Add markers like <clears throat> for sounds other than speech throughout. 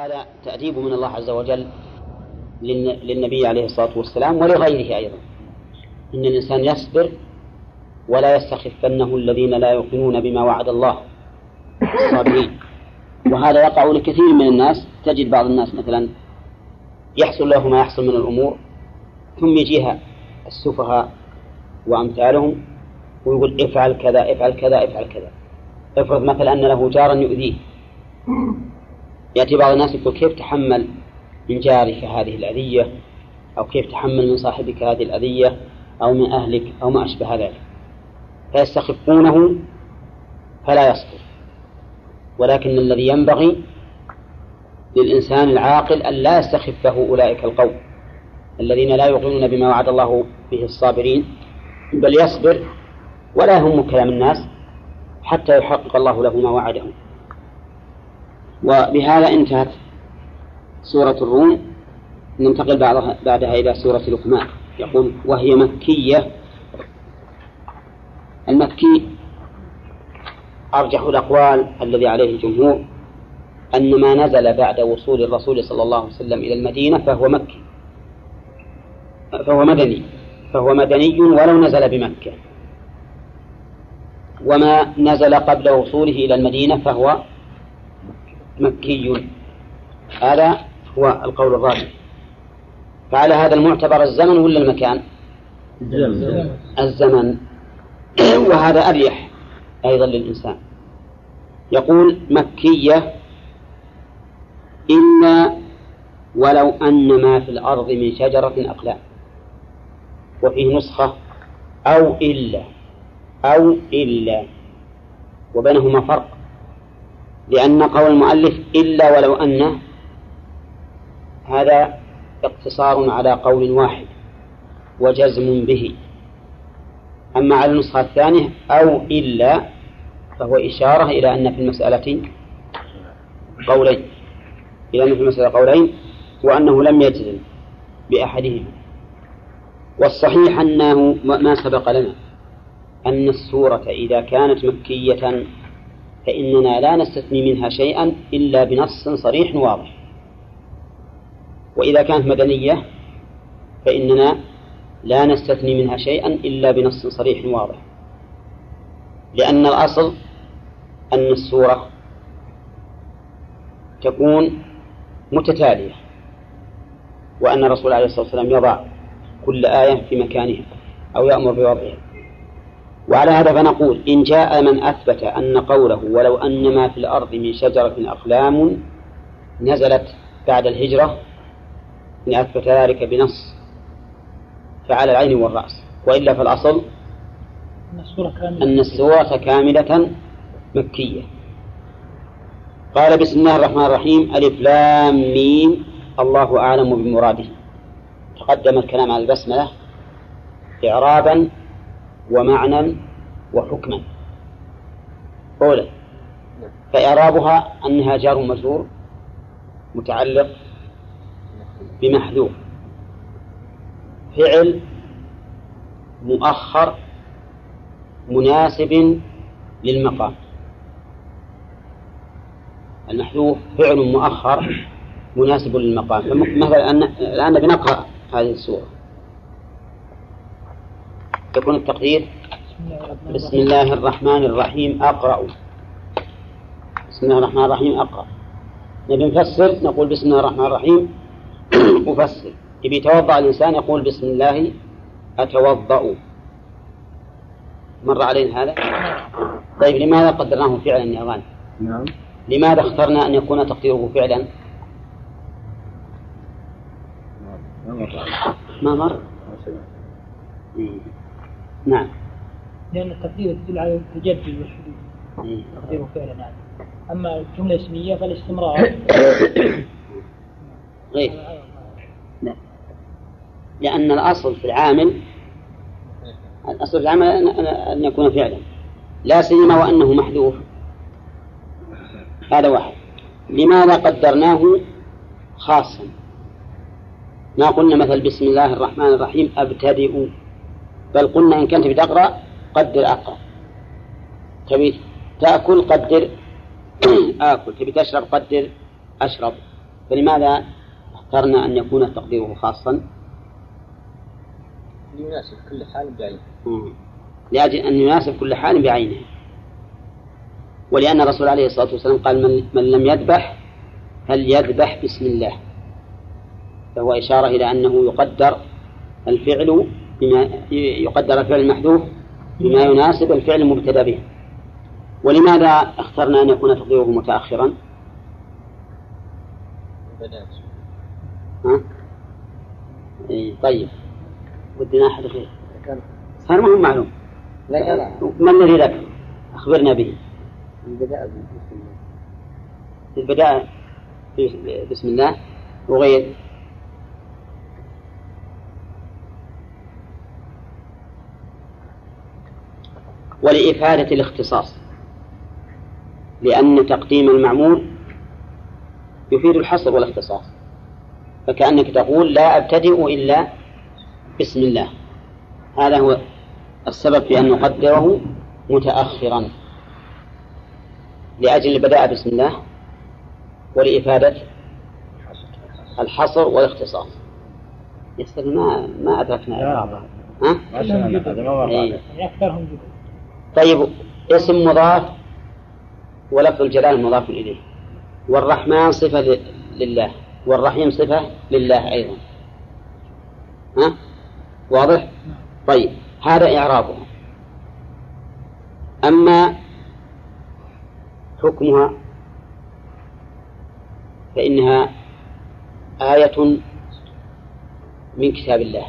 وهذا تأديب من الله عز وجل للنبي عليه الصلاة والسلام ولغيره أيضا. إن الإنسان يصبر ولا يستخفنه الذين لا يؤمنون بما وعد الله. الصابرين وهذا يقع لكثير من الناس. تجد بعض الناس مثلا يحصل له ما يحصل من الأمور ثم يجيها السفهاء وأمثالهم ويقول افعل كذا افعل كذا افعل كذا. افرض مثلا أن له جارا يؤذيه. يأتي بعض الناس يقول كيف تحمل من جارك هذه الأذية؟ أو كيف تحمل من صاحبك هذه الأذية؟ أو من أهلك؟ أو ما أشبه ذلك. فيستخفونه فلا يصبر ولكن الذي ينبغي للإنسان العاقل أن لا يستخفه أولئك القوم الذين لا يؤمنون بما وعد الله به الصابرين بل يصبر ولا يهم كلام الناس حتى يحقق الله له ما وعده وبهذا انتهت سورة الروم. ننتقل بعدها, بعدها إلى سورة لقمان. يقول وهي مكية. المكي أرجح الأقوال الذي عليه الجمهور أن ما نزل بعد وصول الرسول صلى الله عليه وسلم إلى المدينة فهو مكي. فهو مدني. فهو مدني ولو نزل بمكة. وما نزل قبل وصوله إلى المدينة فهو مكي هذا هو القول الراجح فعلى هذا المعتبر الزمن ولا المكان؟ الزمن, الزمن. <clears throat> وهذا أريح أيضا للإنسان. يقول مكية إلا ولو أن ما في الأرض من شجرة أقلام. وفيه نسخة أو إلا. أو إلا. وبينهما فرق. لأن قول المؤلف إلا ولو أن هذا اقتصار على قول واحد وجزم به. أما على النسخة الثانية أو إلا فهو إشارة إلى أن في المسألة قولين إلى أن في المسألة قولين وأنه لم يجزم بأحدهما. والصحيح أنه ما سبق لنا أن السورة إذا كانت مكية فإننا لا نستثني منها شيئا إلا بنص صريح واضح. وإذا كانت مدنية فإننا لا نستثني منها شيئا إلا بنص صريح واضح. لأن الأصل أن السورة تكون متتالية وأن الرسول عليه الصلاة والسلام يضع كل آية في مكانها أو يأمر بوضعها. وعلى هذا فنقول إن جاء من أثبت أن قوله ولو أن ما في الأرض من شجرة أقلام نزلت بعد الهجرة إن أثبت ذلك بنص فعلى العين والرأس. وإلا فالأصل أن السورة كاملة مكية. قال بسم الله الرحمن الرحيم ألف لام ميم الله أعلم بمراده. تقدم الكلام على البسملة إعرابا ومعنى وحكما. أولا فإعرابها أنها جار مجرور متعلق بمحذوف. فعل مؤخر مناسب للمقام المحذوف فعل مؤخر مناسب للمقام مثلا الآن بنقرأ هذه السورة. يكون التقدير بسم الله الرحمن الرحيم أقرأ. بسم الله الرحمن الرحيم أقرأ. نبي نفسر نقول بسم الله الرحمن الرحيم. <coughs> أفسر يبي يتوضأ الإنسان يقول بسم الله أتوضأ. مر علينا هذا؟ طيب لماذا قدرناه فعلا يا غانم نعم. لماذا اخترنا أن يكون تقديره فعلا؟ ما مر. نعم. لأن التقدير يدل على التجدد والحدوث تقديره فعلا يعني أما الجملة اسمية فالاستمرار. غير لا لأن الأصل في العامل الأصل في العمل أن يكون فعلا. لا سيما وأنه محذوف. هذا واحد. لماذا قدرناه خاصا؟ ما قلنا مثل بسم الله الرحمن الرحيم أبتدئ بل قلنا إن كنت بتقرأ قدر أقرأ. تبي تأكل قدر <clears throat> آكل. تبي تشرب قدر أشرب. فلماذا اخترنا أن يكون تقديره خاصا؟ ليناسب كل حال بعينه. لأجل أن يناسب كل حال بعينه. ولأن الرسول عليه الصلاة والسلام قال من, من لم يذبح فليذبح بسم الله. فهو إشارة إلى أنه يقدر الفعل بما يقدر الفعل المحذوف بما يناسب الفعل المبتدأ به. ولماذا اخترنا أن يكون تقديره متأخرا؟ ها؟ إيه طيب. ودنا أحد غير ما هو معلوم. ما الذي ذكر؟ أخبرنا به. البداء بسم الله. البداء بسم الله. وغير. ولإفادة الاختصاص. لأن تقديم المعمول يفيد الحصر والاختصاص. فكأنك تقول لا أبتدئ إلا بسم الله. هذا هو السبب في أن نقدره متأخرا. لأجل البداء بسم الله ولإفادة الحصر والاختصاص. يستر ما ما أدركنا. ها؟ إيه. طيب اسم مضاف ولفظ الجلال مضاف إليه. والرحمن صفة لله. والرحيم صفة لله أيضا. ها؟ واضح؟ طيب هذا إعرابه أما حكمها فإنها آية من كتاب الله.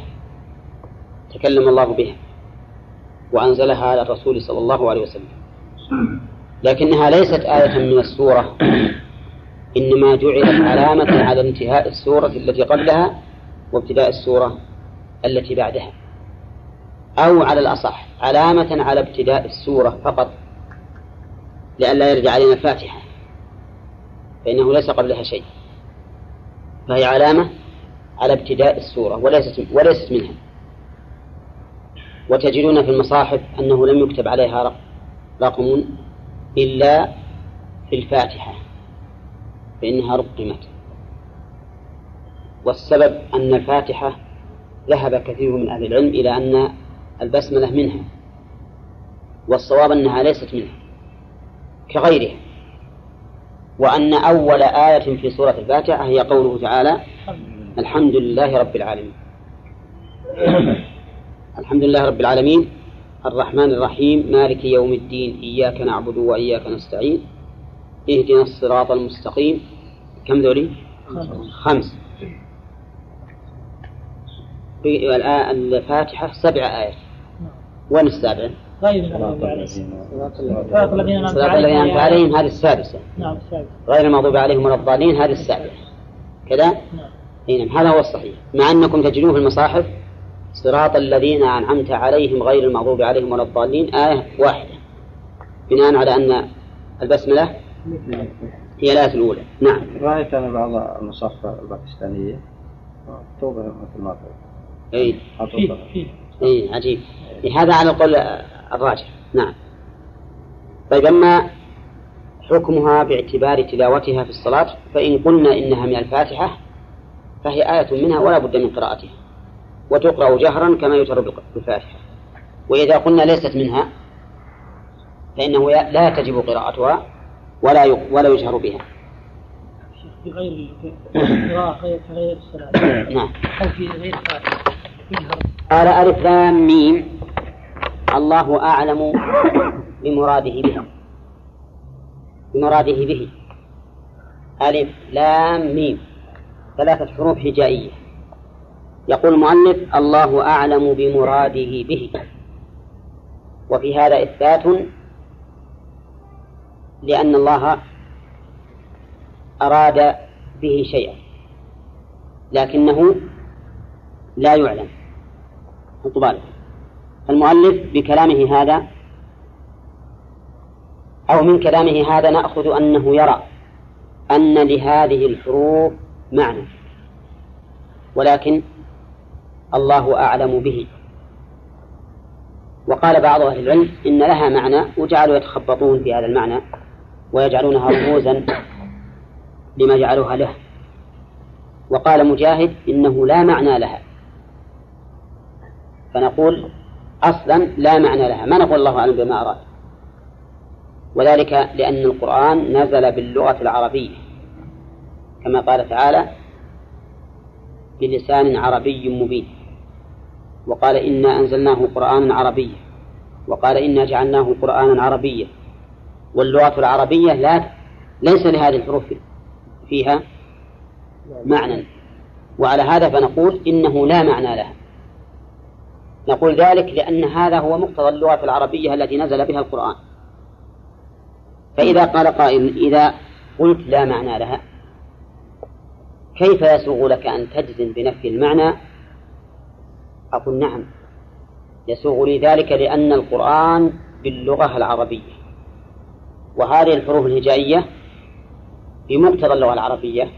تكلم الله بها. وأنزلها على الرسول صلى الله عليه وسلم. لكنها ليست آية من السورة. <coughs> إنما جعلت علامة على انتهاء السورة التي قبلها وابتداء السورة التي بعدها. أو على الأصح علامة على ابتداء السورة فقط لئلا يرجع علينا الفاتحة فإنه ليس قبلها شيء. فهي علامة على ابتداء السورة وليست وليست منها. وتجدون في المصاحف أنه لم يكتب عليها رقم إلا في الفاتحة فإنها رقمت. والسبب أن الفاتحة ذهب كثير من أهل العلم إلى أن البسملة منها والصواب أنها ليست منها كغيرها وأن أول آية في سورة الفاتحة هي قوله تعالى الحمد لله رب العالمين. <coughs> الحمد لله رب العالمين. الرحمن الرحيم. مالك يوم الدين. إياك نعبد وإياك نستعين. اهدنا الصراط المستقيم. كم ذولي؟ خمس. الفاتحة سبع آيات. وين السابعة؟ غير صراط الذين أنعمت عليهم. هذه السادسة. نعم السادسة. غير المغضوب عليهم ولا الضالين هذه السابعة كذا؟ نعم. نعم هذا هو الصحيح. مع أنكم تجدون في المصاحف صراط الذين أنعمت عليهم غير المغضوب عليهم ولا الضالين. آية واحدة. بناء على أن البسملة هي الآية الأولى. نعم. رأيت أنا بعض المصاحف الباكستانية توبة مثل ما أي أي عجيب. هذا على القول الراجح. نعم. طيب أما حكمها باعتبار تلاوتها في الصلاة فإن قلنا إنها من الفاتحة فهي آية منها ولا بد من قراءتها. وتقرأ جهرا كما يجهر بالفاتحة. وإذا قلنا ليست منها فإنه لا تجب قراءتها ولا ولا يجهر بها. في غير القراءة غير غير الصلاة. <coughs> نعم. أو في غير قال ألف لام ميم. الله أعلم بمراده به. بمراده به. ألف لام ميم. ثلاثة حروف هجائية يقول المؤلف الله أعلم بمراده به. وفي هذا إثبات لأن الله أراد به شيئا لكنه لا يعلم. حطوا المؤلف بكلامه هذا أو من كلامه هذا نأخذ أنه يرى أن لهذه الحروف معنى. ولكن الله أعلم به. وقال بعض أهل العلم إن لها معنى وجعلوا يتخبطون في هذا المعنى ويجعلونها رموزا لما جعلوها له. وقال مجاهد إنه لا معنى لها. فنقول أصلا لا معنى لها. ما نقول الله أعلم بما أراد. وذلك لأن القرآن نزل باللغة العربية. كما قال تعالى بلسان عربي مبين. وقال إنا أنزلناه قرآنا عربيا. وقال إنا جعلناه قرآنا عربيا. واللغة العربية لا ليس لهذه الحروف فيها معنى. وعلى هذا فنقول إنه لا معنى لها. نقول ذلك لأن هذا هو مقتضى اللغة العربية التي نزل بها القرآن. فإذا قال قائل إذا قلت لا معنى لها كيف يسوغ لك أن تجزم بنفي المعنى أقول نعم. يسوغ لي ذلك لأن القرآن باللغة العربية. وهذه الحروف الهجائية بمقتضى اللغة العربية.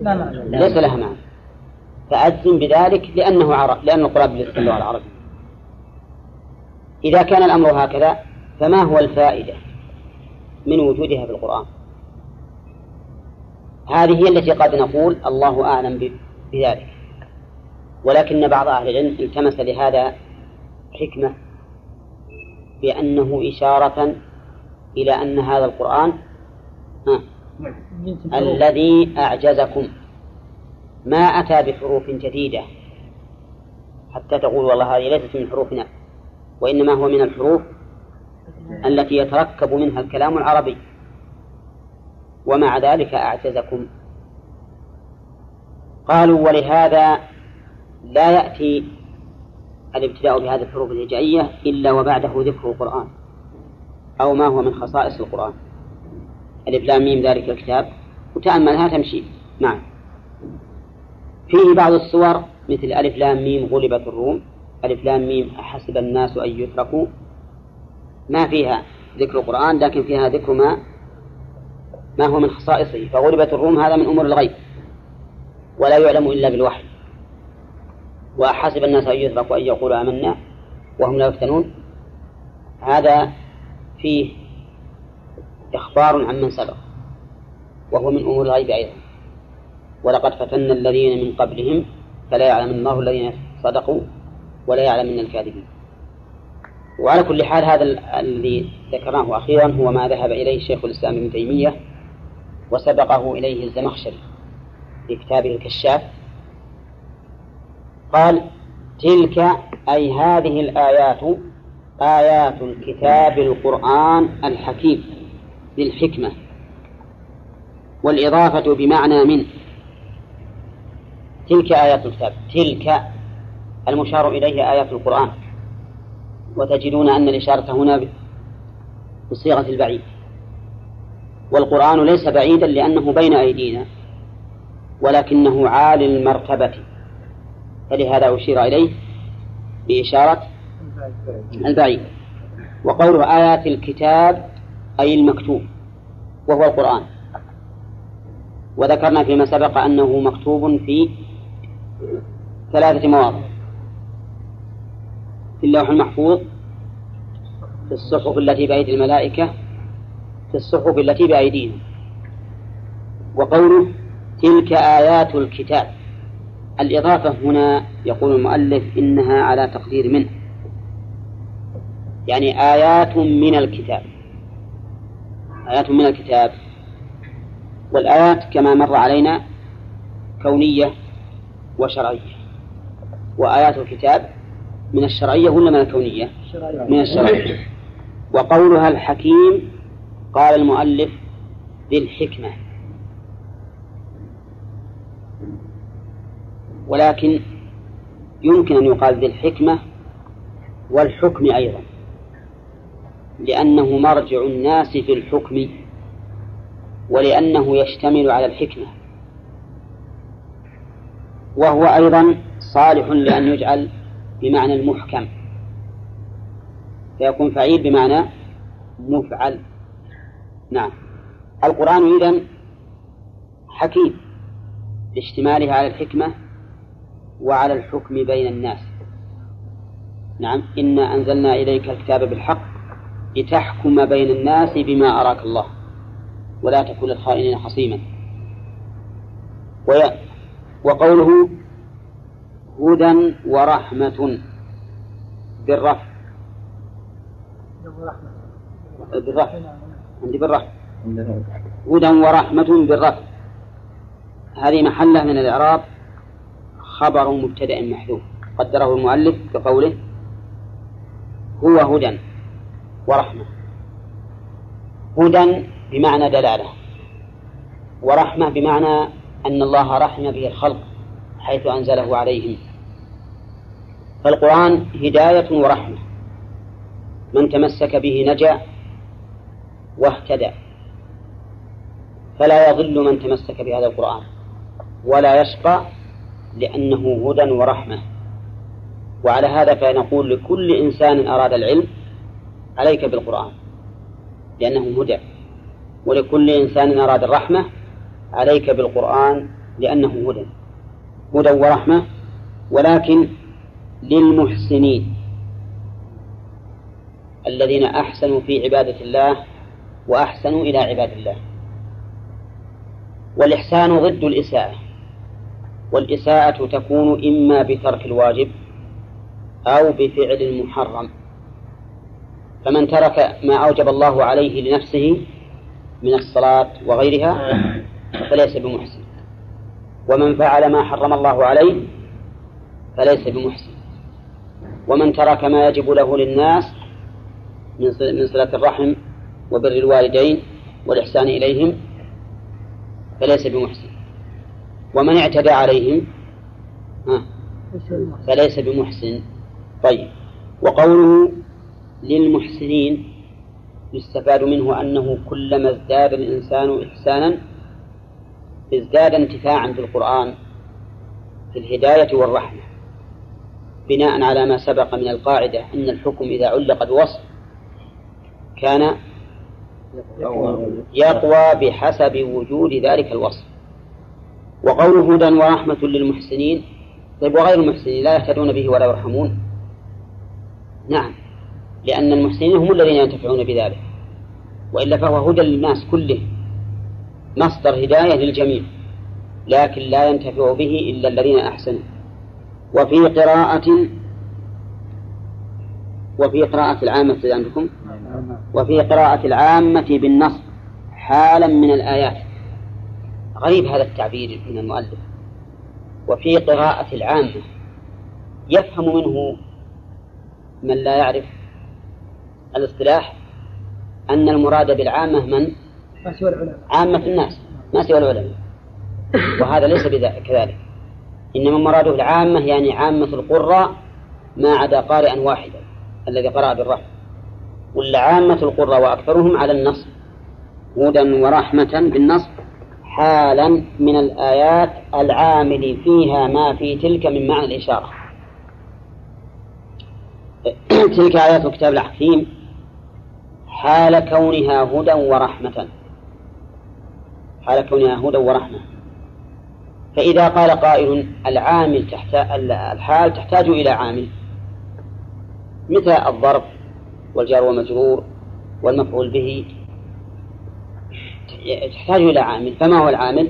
لا معنى ليس لها معنى. فأجزم بذلك لأنه عرب لأن القرآن باللغة العربية. إذا كان الأمر هكذا فما هو الفائدة من وجودها في القرآن؟ هذه هي التي قد نقول الله أعلم بذلك. ولكن بعض أهل العلم التمس لهذا حكمة بأنه إشارة إلى أن هذا القرآن ها الذي أعجزكم ما أتى بحروف جديدة. حتى تقول والله هذه ليست من حروفنا وإنما هو من الحروف التي يتركب منها الكلام العربي. ومع ذلك أعجزكم. قالوا ولهذا لا يأتي الابتداء بهذه الحروف الهجائية إلا وبعده ذكر القرآن أو ما هو من خصائص القرآن. ألف لام ميم ذلك الكتاب. وتأملها تمشي. نعم. فيه بعض الصور مثل ألف لام ميم غلبت الروم. ألف لام ميم أحسب الناس أن يتركوا. ما فيها ذكر القرآن لكن فيها ذكر ما ما هو من خصائصه. فغلبت الروم هذا من أمور الغيب. ولا يعلم إلا بالوحي. وحسب الناس أن يتركوا أن يقولوا آمنا وهم لا يفتنون. هذا فيه إخبار عن من سبق وهو من أمور الغيب أيضا. ولقد فتنا الذين من قبلهم فلا يعلم الله الذين صدقوا ولا يعلم من الكاذبين. وعلى كل حال هذا الذي ذكرناه أخيرا هو ما ذهب إليه شيخ الإسلام ابن تيمية وسبقه إليه الزمخشري في كتابه الكشاف. قال تلك أي هذه الآيات آيات الكتاب القرآن الحكيم للحكمة والإضافة بمعنى من. تلك آيات الكتاب تلك المشار إليه آيات القرآن. وتجدون أن الإشارة هنا بصيغة البعيد. والقرآن ليس بعيدا لأنه بين أيدينا ولكنه عالي المرتبة. فلهذا أشير إليه بإشارة البعيد. وقوله آيات الكتاب أي المكتوب وهو القرآن. وذكرنا فيما سبق أنه مكتوب في ثلاثة مواضع. في اللوح المحفوظ في الصحف التي بأيدي الملائكة في الصحف التي بأيدينا. وقوله تلك آيات الكتاب. الإضافة هنا يقول المؤلف إنها على تقدير منه. يعني آيات من الكتاب. آيات من الكتاب. والآيات كما مر علينا كونية وشرعية. وآيات الكتاب من الشرعية ولا من الكونية؟ من الشرعية. وقولها الحكيم قال المؤلف ذي الحكمة. ولكن يمكن أن يقال ذي الحكمة والحكم أيضا لأنه مرجع الناس في الحكم ولأنه يشتمل على الحكمة. وهو أيضا صالح لأن يجعل بمعنى المحكم فيكون فعيل بمعنى مفعل. نعم. القرآن إذن حكيم لاشتماله على الحكمة وعلى الحكم بين الناس. نعم إنا أنزلنا إليك الكتاب بالحق لتحكم بين الناس بما أراك الله ولا تكن للخائنين خصيما وقوله هدى ورحمة بالرفع. بالرفع. عندي بالرفع. هدى ورحمة بالرفع. هذه محلة من الإعراب. خبر مبتدأ محذوف. قدره المؤلف بقوله هو هدى ورحمة. هدى بمعنى دلالة ورحمة بمعنى أن الله رحم به الخلق حيث أنزله عليهم. فالقرآن هداية ورحمة من تمسك به نجا واهتدى. فلا يضل من تمسك بهذا القرآن ولا يشقى لأنه هدى ورحمة. وعلى هذا فنقول لكل إنسان أراد العلم عليك بالقرآن لأنه هدى. ولكل إنسان أراد الرحمة عليك بالقرآن لأنه هدى. هدى ورحمة ولكن للمحسنين الذين أحسنوا في عبادة الله وأحسنوا إلى عباد الله. والإحسان ضد الإساءة. والإساءة تكون إما بترك الواجب أو بفعل المحرم. فمن ترك ما أوجب الله عليه لنفسه من الصلاة وغيرها فليس بمحسن. ومن فعل ما حرم الله عليه فليس بمحسن. ومن ترك ما يجب له للناس من صلة الرحم وبر الوالدين والإحسان إليهم فليس بمحسن. ومن اعتدى عليهم فليس بمحسن. طيب. وقوله للمحسنين يستفاد منه أنه كلما ازداد الإنسان إحسانا ازداد انتفاعا بالقرآن في الهداية والرحمة. بناء على ما سبق من القاعدة أن الحكم إذا علق بوصف كان يقوى بحسب وجود ذلك الوصف. وقوله هدى ورحمة للمحسنين. طيب وغير المحسنين لا يهتدون به ولا يرحمون. نعم لأن المحسنين هم الذين ينتفعون بذلك. وإلا فهو هدى للناس كلهم مصدر هداية للجميع لكن لا ينتفع به إلا الذين أحسنوا. وفي قراءة وفي قراءة العامة عندكم؟ وفي قراءة العامة بالنص حالا من الآيات. غريب هذا التعبير من المؤلف. وفي قراءة العامة يفهم منه من لا يعرف الاصطلاح أن المراد بالعامة من؟ ما سوى العلماء. عامة الناس ما سوى العلماء. وهذا ليس كذلك. إنما مراده العامة يعني عامة القراء ما عدا قارئا واحدا الذي قرأ بالرفع ولا عامة القراء وأكثرهم على النص. هدى ورحمة بالنص. حالا من الآيات العامل فيها ما في تلك من معنى الإشارة. <clears throat> تلك آيات الكتاب الحكيم حال كونها هدى ورحمة. حال كونها هدى ورحمة. فإذا قال قائل العامل تحت الحال تحتاج إلى عامل. مثل الضرب والجار والمجرور والمفعول به؟ تحتاج إلى عامل. فما هو العامل؟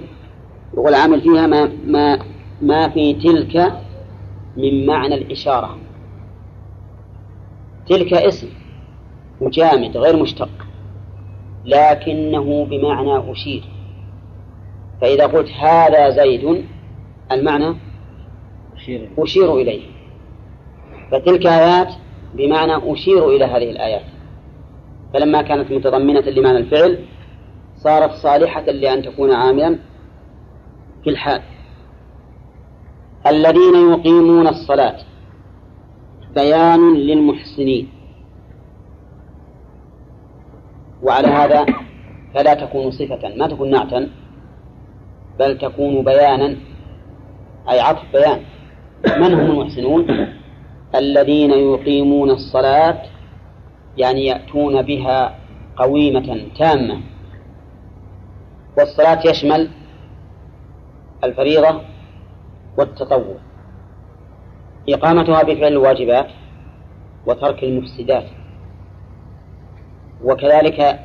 يقول العامل فيها ما ما ما في تلك من معنى الإشارة. تلك اسم وجامد غير مشتق لكنه بمعنى أشير. فإذا قلت هذا زيد المعنى أشير إليه. فتلك آيات بمعنى أشير إلى هذه الآيات. فلما كانت متضمنة لمعنى الفعل صارت صالحة لأن تكون عاملا في الحال. الذين يقيمون الصلاة بيان للمحسنين. وعلى هذا فلا تكون صفة ما تكون نعتا بل تكون بيانا أي عطف بيان. من هم المحسنون؟ الذين يقيمون الصلاة يعني يأتون بها قويمة تامة. والصلاة يشمل الفريضة والتطوع. إقامتها بفعل الواجبات وترك المفسدات. وكذلك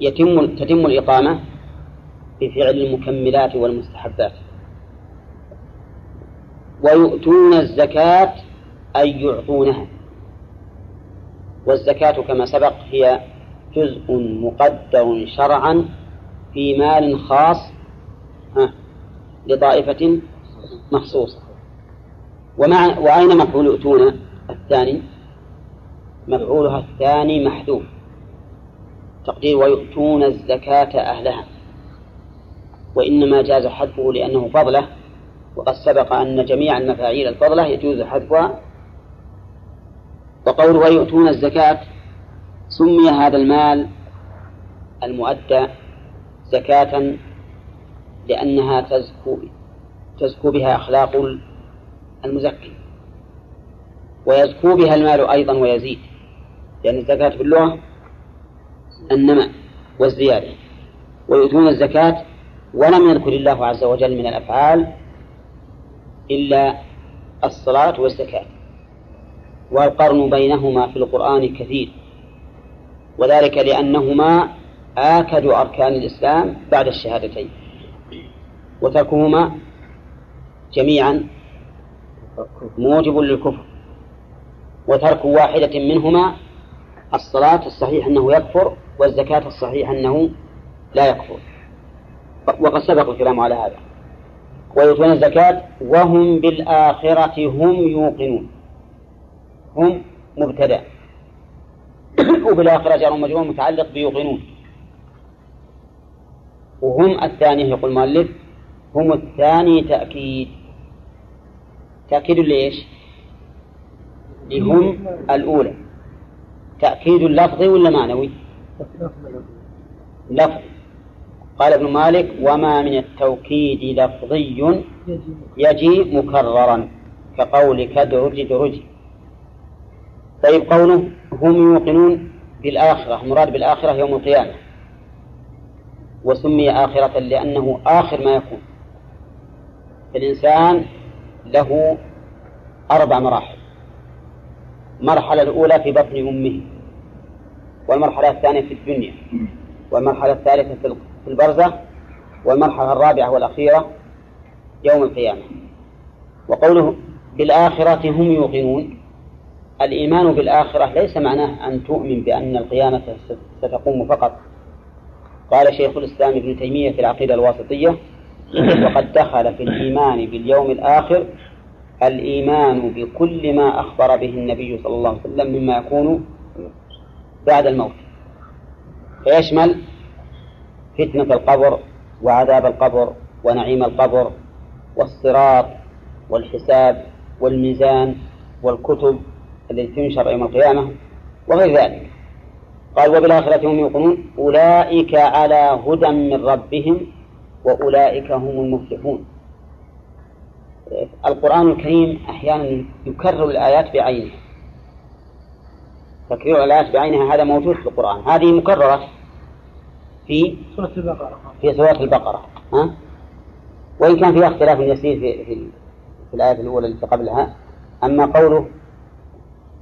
يتم تتم الإقامة بفعل المكملات والمستحبات. ويؤتون الزكاة أي يعطونها. والزكاة كما سبق هي جزء مقدر شرعا في مال خاص لطائفة مخصوصة. ومع وأين مفعول يؤتون؟ الثاني مفعولها الثاني محذوف. تقدير ويؤتون الزكاة أهلها. وإنما جاز حذفه لأنه فضلة وقد سبق أن جميع المفاعيل الفضلة يجوز حذفها. وقوله ويؤتون الزكاة سمي هذا المال المؤدى زكاة لأنها تزكو تزكو بها أخلاق المزكي. ويزكو بها المال أيضا ويزيد. لأن الزكاة في اللغة النماء والزيادة. ويؤتون الزكاة ولم يذكر الله عز وجل من الأفعال إلا الصلاة والزكاة. والقرن بينهما في القرآن كثير. وذلك لأنهما آكد أركان الإسلام بعد الشهادتين. وتركهما جميعا موجب للكفر. وترك واحدة منهما الصلاة الصحيح أنه يكفر والزكاة الصحيح أنه لا يكفر. وقد سبق الكلام على هذا. ويؤتون الزكاة وهم بالآخرة هم يوقنون. هم مبتدأ. وبالآخرة جار مجرور متعلق بيوقنون. وهم الثانية يقول المؤلف هم الثاني تأكيد. تأكيد ليش؟ لهم الأولى. تأكيد لفظي ولا معنوي؟ لفظي. قال ابن مالك وما من التوكيد لفظي يجي مكررا كقولك درج درج. طيب قوله هم يوقنون بالآخرة مراد بالآخرة يوم القيامة. وسمي آخرة لأنه آخر ما يكون. الإنسان له أربع مراحل. المرحلة الأولى في بطن أمه والمرحلة الثانية في الدنيا والمرحلة الثالثة في البرزخ والمرحلة الرابعة والأخيرة يوم القيامة. وقوله بالآخرة هم يوقنون. الإيمان بالآخرة ليس معناه أن تؤمن بأن القيامة ستقوم فقط. قال شيخ الإسلام ابن تيمية في العقيدة الواسطية وقد دخل في الإيمان باليوم الآخر الإيمان بكل ما أخبر به النبي صلى الله عليه وسلم مما يكون بعد الموت. فيشمل فتنة القبر وعذاب القبر ونعيم القبر والصراط والحساب والميزان والكتب التي تنشر يوم القيامة وغير ذلك. قال وبالآخرة هم يوقنون. أولئك على هدى من ربهم وأولئك هم المفلحون. القرآن الكريم أحيانا يكرر الآيات بعينها تكرير الآيات بعينها هذا موجود في القرآن. هذه مكررة في سورة البقرة. في سورة البقرة. ها؟ وإن كان فيها اختلاف يسير في, في, في الآية الأولى التي قبلها. أما قوله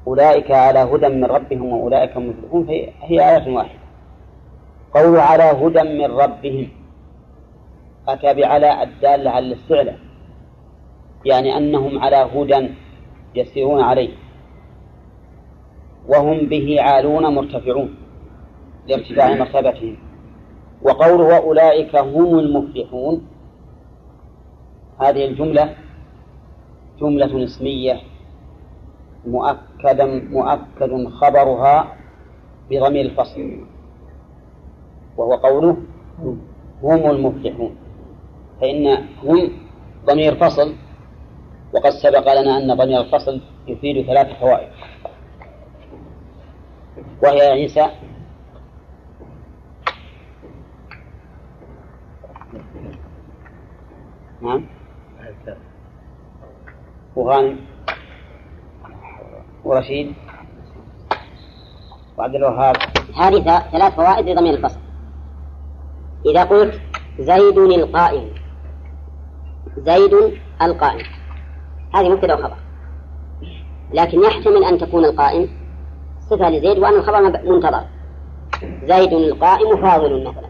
أولئك على هدى من ربهم وأولئك هم المفلحون. هي آية واحدة. قول على هدى من ربهم. أتى بعلى الدالة على الاستعلاء يعني أنهم على هدى يسيرون عليه. وهم به عالون مرتفعون لارتفاع مرتبتهم. وقوله وأولئك هم المفلحون. هذه الجملة جملة اسمية. مؤكدا مؤكد خبرها بضمير الفصل. وهو قوله هم المفلحون. فإن هم ضمير فصل وقد سبق لنا أن ضمير الفصل يفيد ثلاث فوائد. وهي عيسى. نعم. وغانم. ورشيد. وعبد الوهاب. هذه ثلاث فوائد لضمير الفصل. إذا قلت زيد القائم. زيد القائم. هذه مبتدأ وخبر لكن يحتمل أن تكون القائم صفة لزيد وأن الخبر منتظر. زيد القائم فاضل مثلا.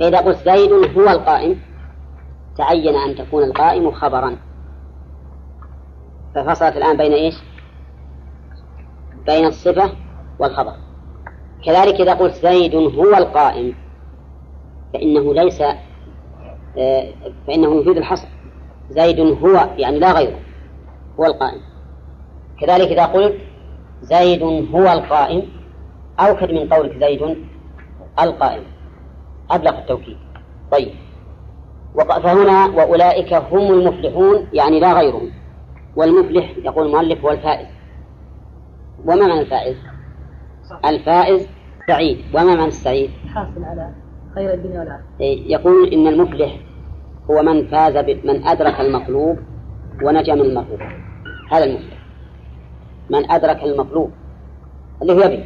فإذا قلت زيد هو القائم تعين أن تكون القائم خبرا. ففصلت الآن بين إيش؟ بين الصفة والخبر. كذلك إذا قلت زيد هو القائم فإنه ليس آه، فإنه يفيد الحصر. زيد هو يعني لا غيره هو القائم. كذلك إذا قلت زيد هو القائم أوكد من قولك زيد القائم. أبلغ التوكيد. طيب. فهنا وأولئك هم المفلحون يعني لا غيرهم. والمفلح يقول المؤلف هو الفائز. وما معنى الفائز؟ الفائز سعيد. وما معنى السعيد؟ حاصل على خير الدنيا والآخرة. يقول إن المفلح هو من فاز من أدرك المطلوب ونجا من المطلوب هذا المفلح. من أدرك المطلوب اللي هو يبي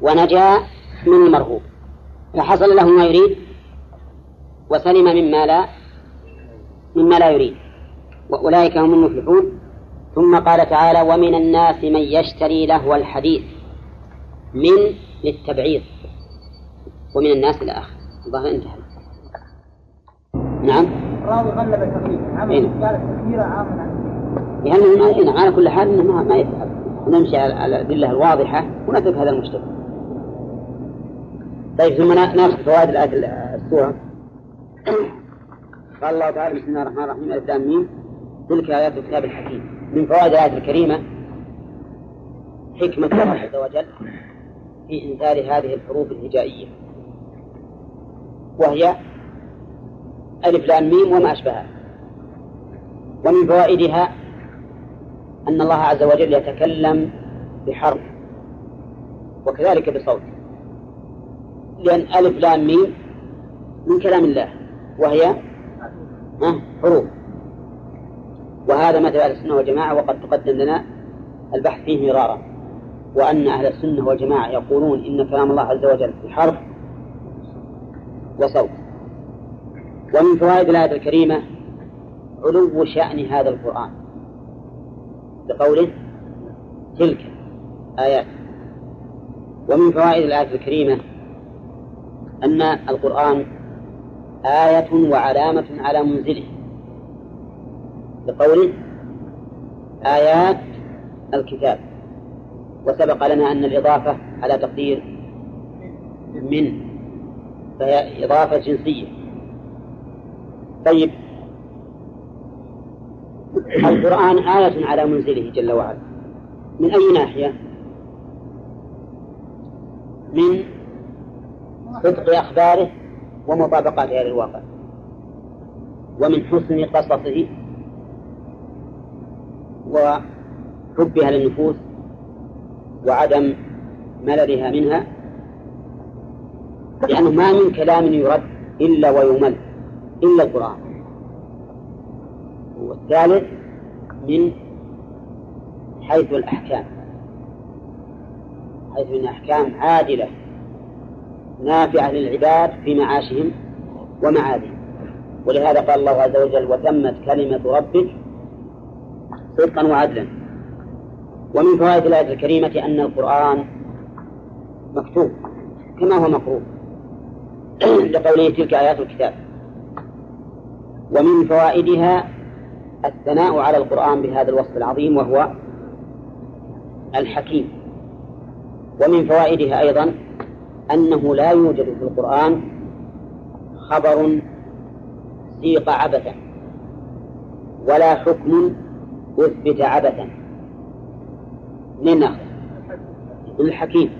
ونجا من المرغوب. فحصل له ما يريد وسلم مما لا مما لا يريد. وأولئك هم المفلحون. ثم قال تعالى ومن الناس من يشتري لهو الحديث من للتبعيض ومن الناس إلى آخر. الظاهر انتهى. نعم. الراوي غلب التقريب إيه. قال التكبير عاما يعني ما على كل حال إنه ما, ما يذهب. نمشي على الأدلة الواضحة ونترك هذا المشتبه طيب ثم ناخذ فوائد الآية السورة. قال الله تعالى بسم الله الرحمن الرحيم. لام تلك آيات الكتاب الحكيم. من فوائد الآية الكريمة حكمة الله عز وجل في إنزال هذه الحروف الهجائية وهي ألف لام ميم وما أشبهها. ومن فوائدها أن الله عز وجل يتكلم بحرف وكذلك بصوت لأن ألف لام ميم من كلام الله وهي حروف. وهذا مثل أهل السنة والجماعة وقد تقدم لنا البحث فيه مرارا. وأن أهل السنة والجماعة يقولون إن كلام الله عز وجل بحرف وصوت. ومن فوائد الآية الكريمة علو شأن هذا القرآن. بقوله تلك آيات. ومن فوائد الآية الكريمة أن القرآن آية وعلامة على منزله. بقوله آيات الكتاب. وسبق لنا أن الإضافة على تقدير من فهي إضافة جنسية. طيب. القرآن آية على منزله جل وعلا. من أي ناحية؟ من صدق أخباره ومطابقتها للواقع ومن حسن قصصه وحبها للنفوس وعدم مللها منها لأنه ما من كلام يرد إلا ويمل إلا القرآن. والثالث من حيث الأحكام. حيث من أحكام عادلة نافعة للعباد في معاشهم ومعادهم ولهذا قال الله عز وجل وتمت كلمة ربك صدقا وعدلا. ومن فوائد الآية الكريمة أن القرآن مكتوب كما هو مقروء <clears throat> لقوله تلك آيات الكتاب. ومن فوائدها الثناء على القرآن بهذا الوصف العظيم وهو الحكيم. ومن فوائدها أيضا أنه لا يوجد في القرآن خبر سيق عبثا ولا حكم أثبت عبثا. من الحكيم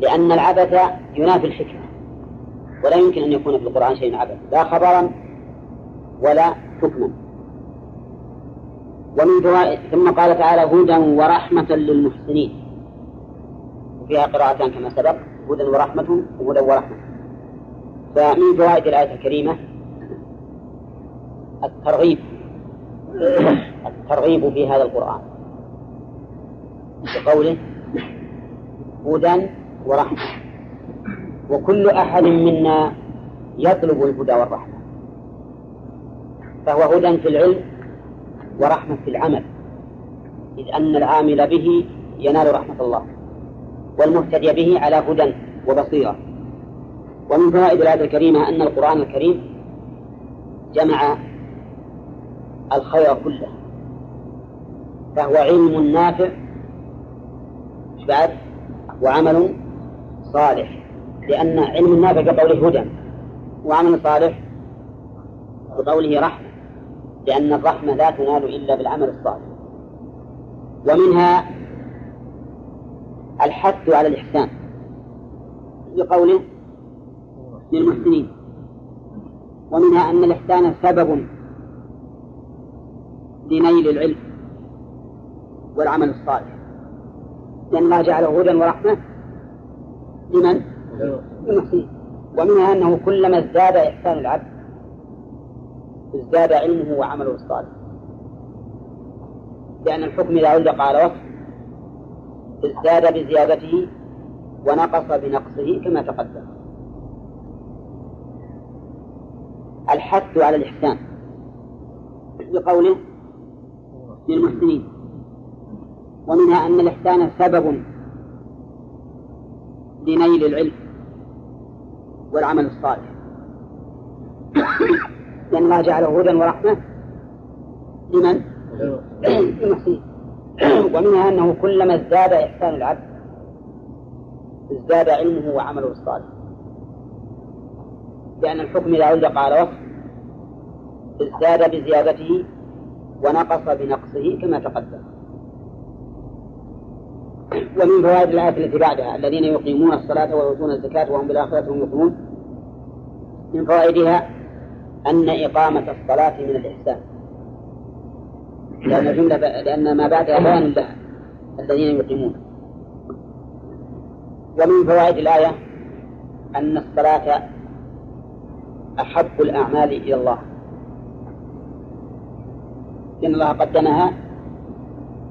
لأن العبث ينافي الحكمة. ولا يمكن أن يكون في القرآن شيء عبث لا خبرا ولا حكما. ومن فوائد ثم قال تعالى هدى ورحمة للمحسنين. وفيها قراءتان كما سبق هدى ورحمة وهدى ورحمة. فمن فوائد الآية الكريمة الترغيب. الترغيب في هذا القرآن. بقوله هدى ورحمة. وكل أحد منا يطلب الهدى والرحمة. فهو هدى في العلم ورحمة في العمل. إذ أن العامل به ينال رحمة الله. والمهتدي به على هدى وبصيرة. ومن فوائد الآية الكريمة أن القرآن الكريم جمع الخير كله. فهو علم نافع. بعد؟ وعمل صالح. لأن علم النافع بقوله هدى. وعمل صالح بقوله رحمة. لأن الرحمة لا تنال إلا بالعمل الصالح. ومنها الحث على الإحسان. بقوله للمحسنين. ومنها أن الإحسان سبب لنيل العلم والعمل الصالح. لأن الله جعله هدى ورحمة لمن؟ للمحسنين. ومنها أنه كلما ازداد إحسان العبد ازداد علمه وعمله الصالح. لأن الحكم إذا علق على وصف ازداد بزيادته ونقص بنقصه كما تقدم. الحث على الإحسان. بقوله للمحسنين. ومنها أن الإحسان سبب لنيل العلم والعمل الصالح. لأن الله جعله هدى ورحمة لمن؟ للمحسنين. ومنها أنه كلما ازداد إحسان العبد ازداد علمه وعمله الصالح. لأن الحكم إذا علق على وصف ازداد بزيادته ونقص بنقصه كما تقدم. ومن فوائد الآية التي بعدها الذين يقيمون الصلاة ويؤتون الزكاة وهم بالآخرة هم يوقنون. من فوائدها أن إقامة الصلاة من الإحسان. لأن جملة لأن ما بعدها بيان لها الذين يقيمون. ومن فوائد الآية أن الصلاة أحب الأعمال إلى الله. إن الله قدمها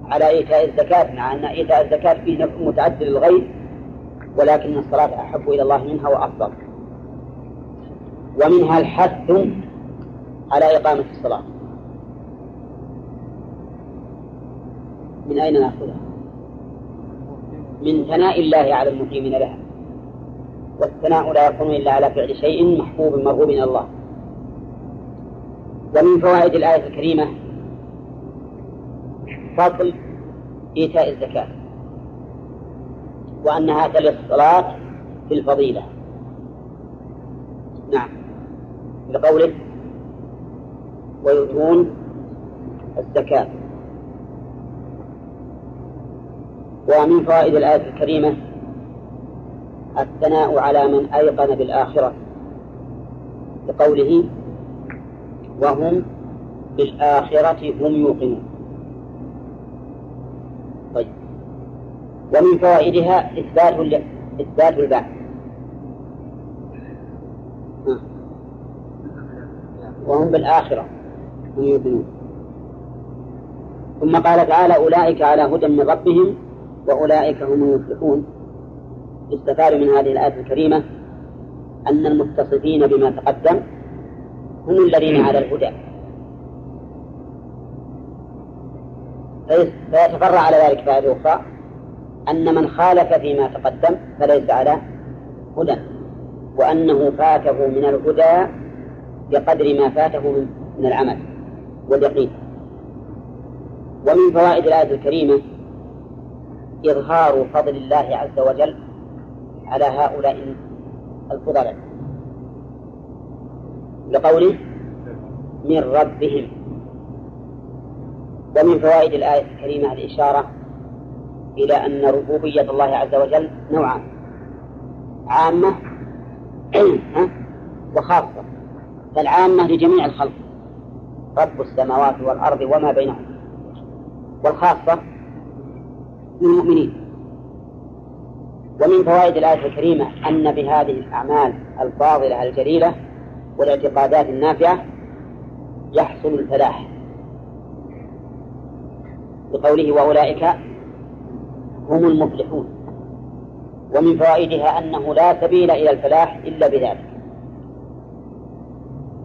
على إيتاء الزكاة مع أن إيتاء الزكاة فيه نفع متعدد للغير ولكن الصلاة أحب إلى الله منها وأفضل. ومنها الحث على إقامة الصلاة. من أين نأخذها؟ من ثناء الله على المقيمين لها. والثناء لا يكون إلا على فعل شيء محبوب مرغوب من الله. ومن فوائد الآية الكريمة فضل إيتاء الزكاة. وأنها تلي الصلاة في الفضيلة. نعم. لقوله ويؤتون الزكاة. ومن فوائد الآية الكريمة الثناء على من أيقن بالآخرة. لقوله وهم بالآخرة هم يوقنون طيب ومن فوائدها إثبات إثبات البعث وهم بالآخرة. هم يوقنون ثم قال تعالى أولئك على هدى من ربهم وأولئك هم المفلحون. يستفاد من هذه الآية الكريمة أن المتصفين بما تقدم هم الذين على الهدى. فيتفرع على ذلك فائدة أخرى. أن من خالف فيما تقدم فليس على هدى وأنه فاته من الهدى بقدر ما فاته من العمل واليقين. ومن فوائد الآية الكريمة إظهار فضل الله عز وجل على هؤلاء الفضلاء. لقوله من ربهم. ومن فوائد الآية الكريمة الإشارة إلى أن ربوبية الله عز وجل نوعان عامة وخاصة. فالعامة لجميع الخلق. رب السماوات والأرض وما بينهما. والخاصة للمؤمنين. ومن فوائد الآية الكريمة أن بهذه الأعمال الفاضلة الجليلة والاعتقادات النافعة يحصل الفلاح. بقوله وأولئك هم المفلحون. ومن فوائدها أنه لا سبيل إلى الفلاح إلا بذلك.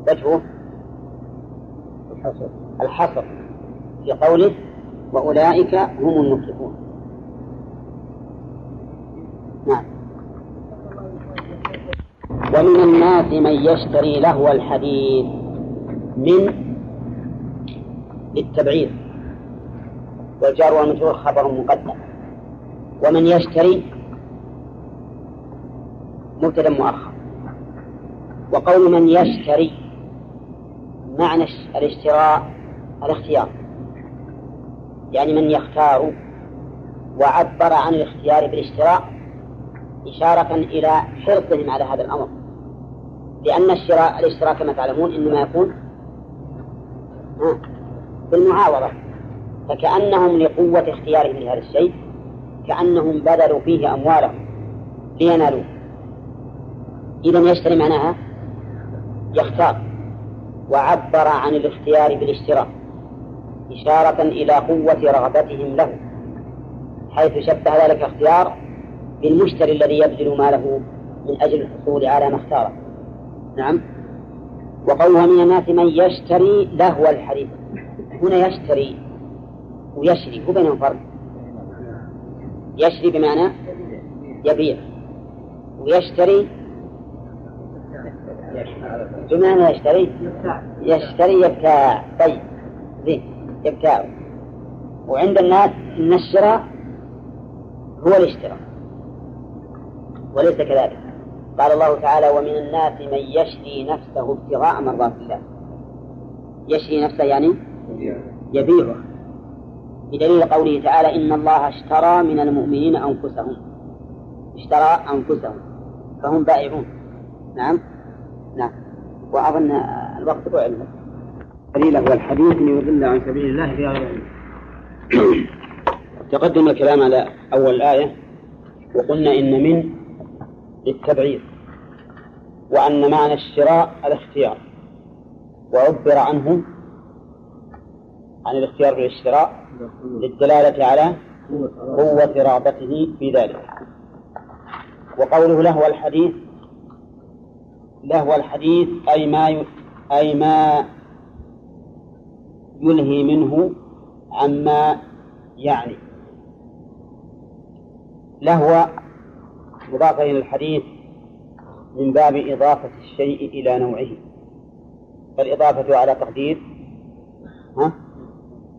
وجهه الحصر. في قوله وأولئك هم المفلحون. نعم. ومن الناس من يشتري لهو الحديث من للتبعير. والجار والمجرور خبر مقدم. ومن يشتري مبتدا مؤخر. وقول من يشتري معنى الاشتراء الاختيار. يعني من يختار وعبر عن الاختيار بالاشتراء إشارة إلى حرصهم على هذا الأمر. لأن الشراء الاشتراء كما تعلمون إنما يكون بالمعاوضة. فكأنهم لقوة اختيارهم لهذا الشيء كأنهم بذلوا فيه أموالهم لينالوه إذا يشتري معناها يختار وعبر عن الاختيار بالاشتراء إشارة إلى قوة رغبتهم له حيث شبه ذلك الاختيار بالمشتري الذي يبذل ماله من أجل الحصول على ما اختاره. نعم. وقولها من الناس من يشتري لهو الحديث. هنا يشتري ويشري هو بينهم فرق. يشري بمعنى يبيع ويشتري بمعنى يشتري يشتري يبتاع طيب زين يبتاع وعند الناس إن الشراء هو الاشتراء وليس كذلك. قال الله تعالى ومن الناس من يشري نفسه ابتغاء مرضات الله. يشري نفسه يعني يبيعه. بدليل قوله تعالى إن الله اشترى من المؤمنين أنفسهم. اشترى أنفسهم. فهم بائعون. نعم؟ نعم. وأظن الوقت بعد قليلا هو الحديث ليضل عن سبيل الله في غير <coughs> تقدم الكلام على أول الآية وقلنا إن من للتبعيض. وأن معنى الشراء الاختيار. وعبر عنه عن الاختيار بالاشتراء للدلالة على قوة رغبته في ذلك. وقوله لهو الحديث لهو الحديث أي ما أي ما يلهي منه عما يعني. لهو مضاف إلى الحديث من باب إضافة الشيء إلى نوعه. فالإضافة على تقدير ها؟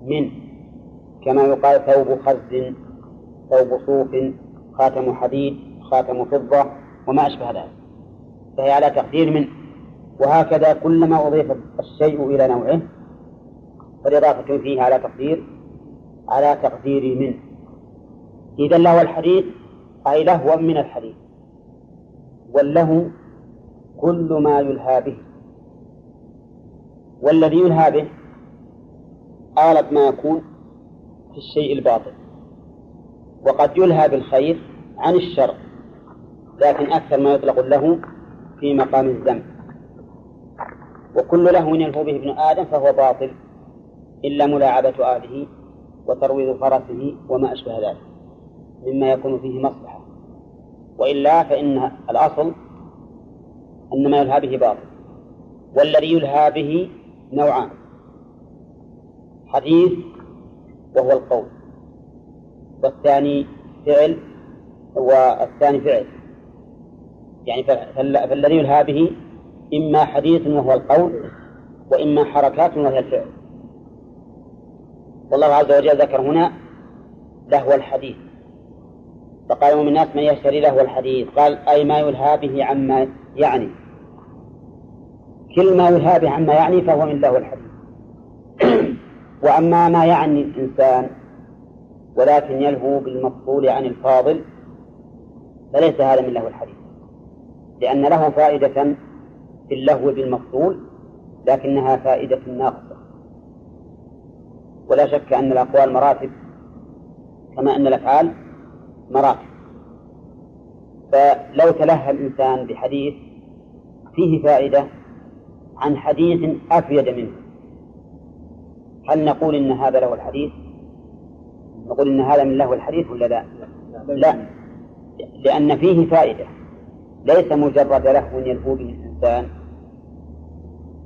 من كما يقال ثوب خز ثوب صوف خاتم حديد خاتم فضة وما أشبه ذلك. فهي على تقدير من. وهكذا كلما أضيف الشيء إلى نوعه فالإضافة فيه على تقدير على تقدير من. إذا له الحديث أي لهوا من الحديث والله كل ما يلهى به. والذي يلهى به أغلب ما يكون في الشيء الباطل. وقد يلهى بالخير عن الشر لكن أكثر ما يطلق له في مقام الذنب. وكل لهو يلهو به ابن آدم فهو باطل إلا ملاعبة أهله وترويض فرسه وما أشبه ذلك مما يكون فيه مصلحة. وإلا فإن الأصل أن ما يلهى به باطل والذي يلهى به نوعان. حديث وهو القول. والثاني فعل والثاني فعل. يعني فالذي يلهى به إما حديث وهو القول وإما حركات وهي الفعل. والله عز وجل ذكر هنا لهو الحديث. فقال من الناس من يشتري له الحديث؟ قال أي ما يلهى به عما يعني. كل ما يلهى به عما يعني فهو من له الحديث. وأما ما يعني الإنسان ولكن يلهو بالمفضول عن الفاضل فليس هذا من له الحديث لأن له فائدة في اللهو بالمفضول لكنها فائدة ناقصة. ولا شك أن الأقوال مراتب كما أن الأفعال مراتب. فلو تلهى الإنسان بحديث فيه فائدة عن حديث أفيد منه هل نقول إن هذا له الحديث؟ نقول إن هذا من له الحديث ولا لا؟ لا. لأن فيه فائدة. ليس مجرد لهو يلهو به الإنسان.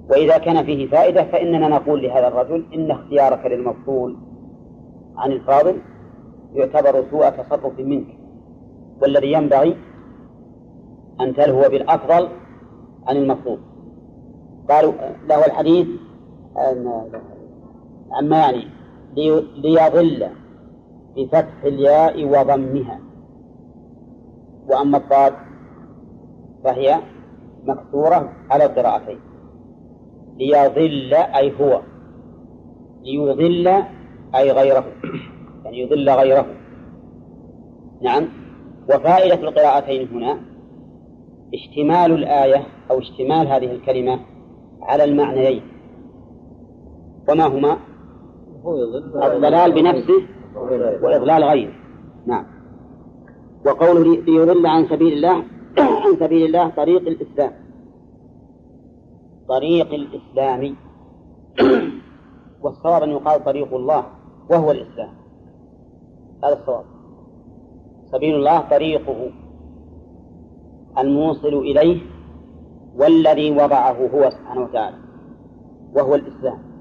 وإذا كان فيه فائدة فإننا نقول لهذا الرجل إن اختيارك للمفضول عن الفاضل يعتبر سوء تصرف منك. والذي ينبغي أن تلهو بالأفضل عن المفضول قالوا له الحديث عما يعني ليضل بفتح الياء وضمها. وأما الضاد فهي مكسورة على القراءتين. ليضل أي هو. ليضل أي غيره. يعني يضل غيره. نعم. وفائدة القراءتين هنا اشتمال الآية أو اشتمال هذه الكلمة على المعنيين. وما هما؟ الضلال بنفسه وإضلال غيره. نعم. وقوله ليضل عن سبيل الله <clears throat> عن سبيل الله طريق الإسلام. طريق الإسلام. <clears throat> والصواب أن يقال طريق الله وهو الإسلام. هذا الصواب. سبيل الله طريقه. الموصل إليه والذي وضعه هو سبحانه وتعالى. وهو الإسلام.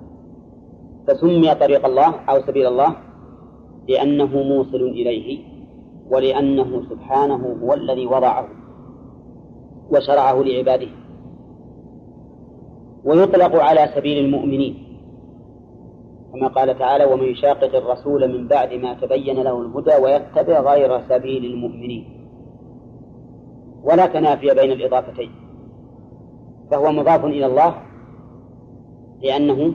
فسمي طريق الله أو سبيل الله لأنه موصل إليه ولأنه سبحانه هو الذي وضعه وشرعه لعباده. ويطلق على سبيل المؤمنين كما قال تعالى ومن يشاقق الرسول من بعد ما تبين له الهدى ويتبع غير سبيل المؤمنين ولا تنافي بين الإضافتين فهو مضاف إلى الله لأنه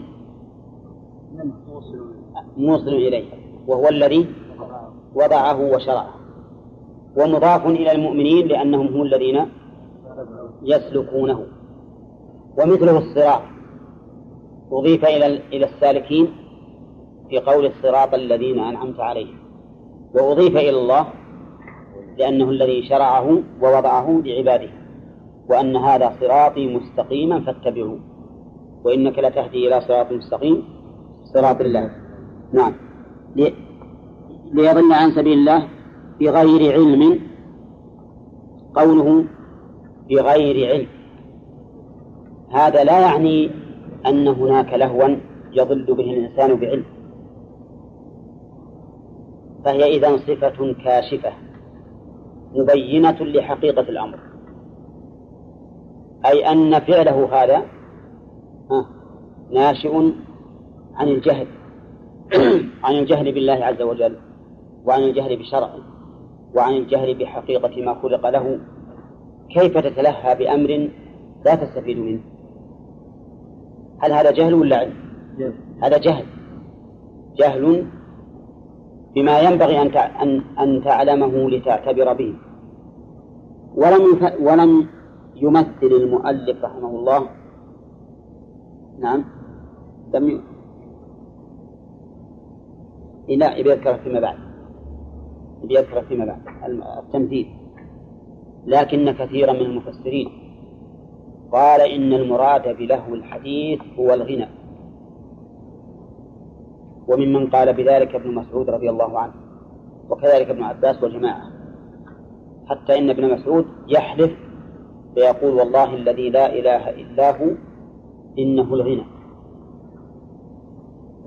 موصل إليه وهو الذي وضعه وشرعه. ومضاف إلى المؤمنين لأنهم هم الذين يسلكونه. ومثله الصراط. أضيف إلى إلى السالكين في قول الصراط الذين أنعمت عليهم. وأضيف إلى الله لأنه الذي شرعه ووضعه لعباده وأن هذا صراطي مستقيما فاتبعوه. وإنك لتهدي إلى صراط مستقيم. صراط الله. نعم. ليضل عن سبيل الله بغير علم. قوله بغير علم. هذا لا يعني أن هناك لهوا يضل به الإنسان بعلم. فهي إذا صفة كاشفة مبينة لحقيقة الأمر. أي أن فعله هذا ناشئ عن الجهل. <clears throat> عن الجهل بالله عز وجل وعن الجهل بشرعه وعن الجهل بحقيقة ما خلق له. كيف تتلهى بأمر لا تستفيد منه؟ هل هذا جهل ولا علم؟ هذا جهل. جهل بما ينبغي أن أن أن تعلمه لتعتبر به. ولم ولم يمثل المؤلف رحمه الله. نعم. لم لا يذكر فيما بعد. يذكر فيما بعد. التمثيل. لكن كثيرا من المفسرين قال إن المراد بلهو الحديث هو الغنى. وممن قال بذلك ابن مسعود رضي الله عنه وكذلك ابن عباس وجماعة حتى إن ابن مسعود يحلف فيقول والله الذي لا إله إلا هو إنه الغنى.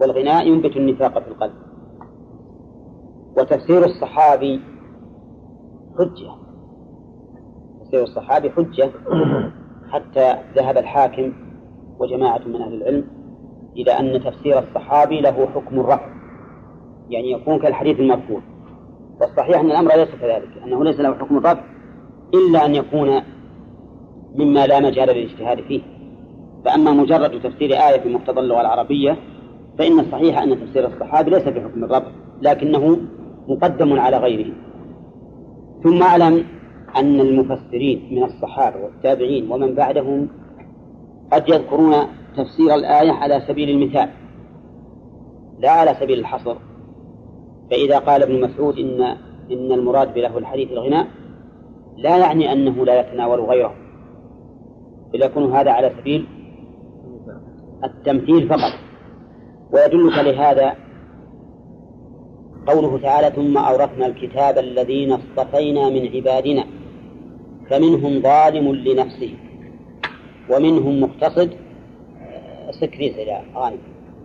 والغناء ينبت النفاق في القلب. وتفسير الصحابي حجة. تفسير الصحابي حجة. حتى ذهب الحاكم وجماعة من أهل العلم إلى أن تفسير الصحابي له حكم الرفع يعني يكون كالحديث المرفوع. والصحيح أن الأمر ليس كذلك أنه ليس له حكم الرفع إلا أن يكون مما لا مجال للاجتهاد فيه. فأما مجرد تفسير آية في مقتضى اللغة العربية فإن الصحيح أن تفسير الصحابي ليس بحكم الرفع لكنه مقدم على غيره. ثم أعلم أن المفسرين من الصحابة والتابعين ومن بعدهم قد يذكرون تفسير الآية على سبيل المثال لا على سبيل الحصر. فإذا قال ابن مسعود إن إن المراد بله الحديث الغناء لا يعني أنه لا يتناول غيره. بل يكون هذا على سبيل التمثيل فقط. ويدلك لهذا قوله تعالى ثم أورثنا الكتاب الذين اصطفينا من عبادنا فمنهم ظالم لنفسه ومنهم مقتصد سكريس إلى غانم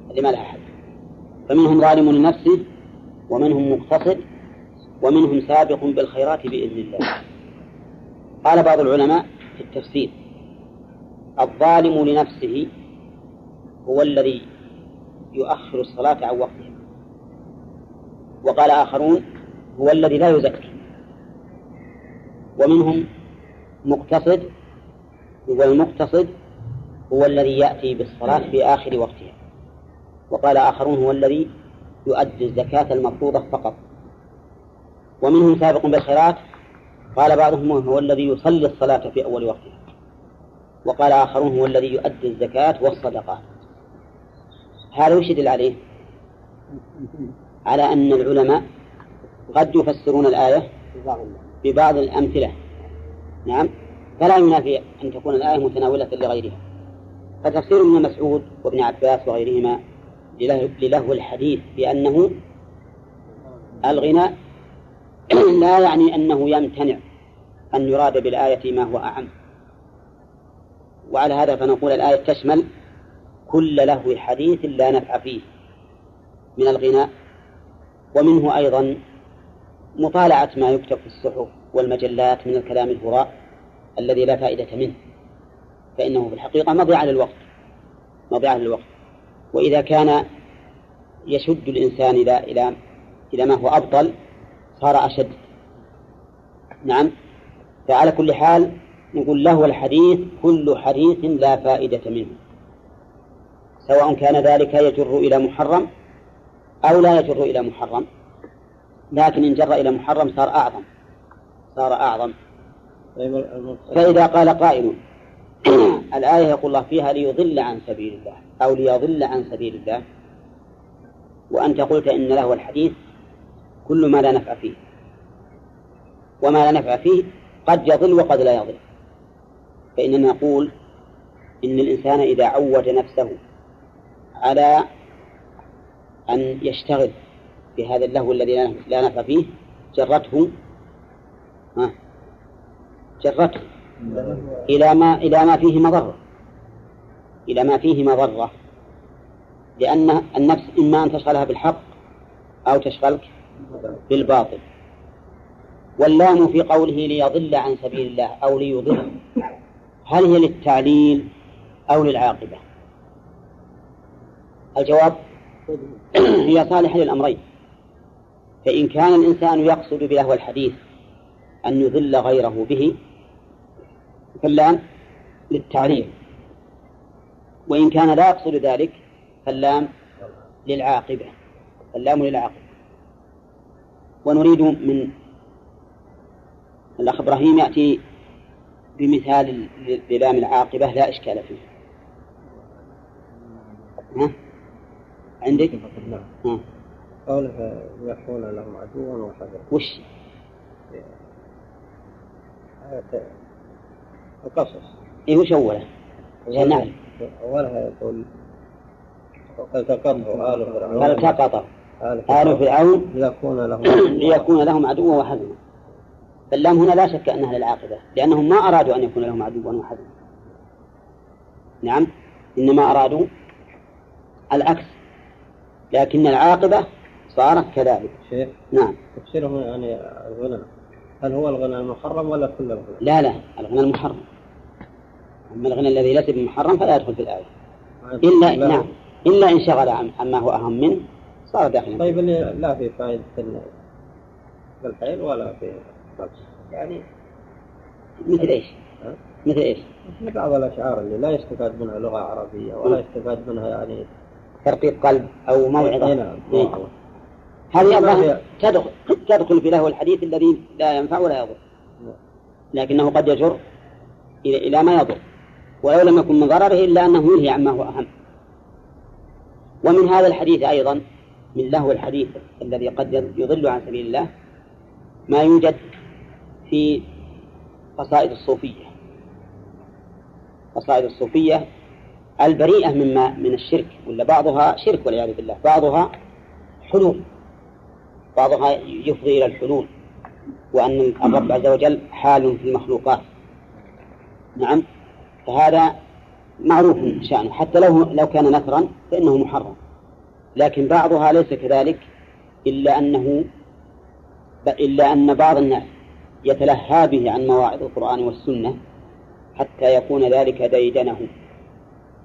اللي ما لها حد فمنهم ظالم لنفسه ومنهم مقتصد ومنهم سابق بالخيرات بإذن الله. قال بعض العلماء في التفسير الظالم لنفسه هو الذي يؤخر الصلاة عن وقتها وقال آخرون هو الذي لا يزكي ومنهم مقتصد والمقتصد هو الذي يأتي بالصلاة في آخر وقتها. وقال آخرون هو الذي يؤدي الزكاة المفروضة فقط. ومنهم سابق بالخيرات قال بعضهم هو الذي يصلي الصلاة في أول وقتها. وقال آخرون هو الذي يؤدي الزكاة والصدقات. هذا وش يدل عليه؟ على أن العلماء قد يفسرون الآية ببعض الأمثلة. نعم. فلا ينافي أن تكون الآية متناولة لغيرها. فتفسير ابن مسعود وابن عباس وغيرهما للهو الحديث بأنه الغناء <clears throat> لا يعني أنه يمتنع أن يراد بالآية ما هو أعم. وعلى هذا فنقول الآية تشمل كل لهو حديث لا نفع فيه من الغناء ومنه أيضا مطالعة ما يكتب في الصحف والمجلات من الكلام الهراء الذي لا فائدة منه فإنه في الحقيقة مضيعة للوقت مضيعة للوقت. وإذا كان يشد الإنسان إلى إلى إلى ما هو أبطل صار أشد. نعم. فعلى كل حال نقول له الحديث كل حديث لا فائدة منه سواء كان ذلك يجر إلى محرم أو لا يجر إلى محرم. لكن إن جر إلى محرم صار أعظم. صار أعظم. فإذا قال قائل <clears throat> الآية يقول الله فيها ليضل عن سبيل الله أو ليضل عن سبيل الله. وأنت قلت إن له الحديث كل ما لا نفع فيه. وما لا نفع فيه قد يضل وقد لا يضل. فإننا نقول إن الإنسان إذا عود نفسه على أن يشتغل بهذا اللهو الذي لا نفع فيه جرته. ها؟ جرته. إلى ما إلى ما فيه مضرة. إلى ما فيه مضرة. لأن النفس إما أن تشغلها بالحق أو تشغلك بالباطل. واللام في قوله ليضل عن سبيل الله أو ليضل هل هي للتعليل أو للعاقبة؟ الجواب هي صالحة للأمرين. فإن كان الإنسان يقصد بلهو الحديث أن يضل غيره به فاللام للتعليم. وإن كان لا يقصد ذلك فاللام للعاقبة. اللام للعاقبة. ونريد من الأخ إبراهيم يأتي بمثال للام العاقبة لا إشكال فيه. ها؟ عندك؟ قوله يكون لهم عدوا وحذرا وش؟ القصص. إيه وش أوله؟ نعم أولها يقول التقطه آل فرعون. فالتقط آل فرعون. ليكون لهم <clears throat> ليكون لهم عدوا وحزنا فاللام هنا لا شك أنها للعاقبة لأنهم ما أرادوا أن يكون لهم عدوا وحزنا نعم إنما أرادوا العكس. لكن العاقبة صارت كذلك شيخ نعم تفسيره يعني الغنى هل هو الغنى المحرم ولا كل الغنى؟ لا لا الغنى المحرم أما الغنى الذي ليس بمحرم فلا يدخل في الآية إلا لا. نعم إلا إن شغل عما هو أهم منه صار داخلا طيب اللي لا في فائدة في الحيل ولا في يعني مثل إيش؟ ها؟ مثل إيش؟ مثل بعض الأشعار اللي لا يستفاد منها لغة عربية ولا يستفاد منها يعني ترقيق قلب أو موعظة. إيه نعم إيه. هذه تدخل تدخل في لهو الحديث الذي لا ينفع ولا يضر. لكنه قد يجر إلى ما يضر. ولو لم يكن من ضرره إلا أنه ينهي عما هو أهم. ومن هذا الحديث أيضا من لهو الحديث الذي قد يضل عن سبيل الله ما يوجد في قصائد الصوفية. قصائد الصوفية البريئة مما من الشرك ولا بعضها شرك والعياذ بالله بعضها حلول بعضها يفضي إلى الحلول وأن الرب عز وجل حال في المخلوقات. نعم فهذا معروف شأنه حتى لو لو كان نثرا فإنه محرم. لكن بعضها ليس كذلك إلا أنه إلا أن بعض الناس يتلهى به عن مواعظ القرآن والسنة حتى يكون ذلك ديدنه.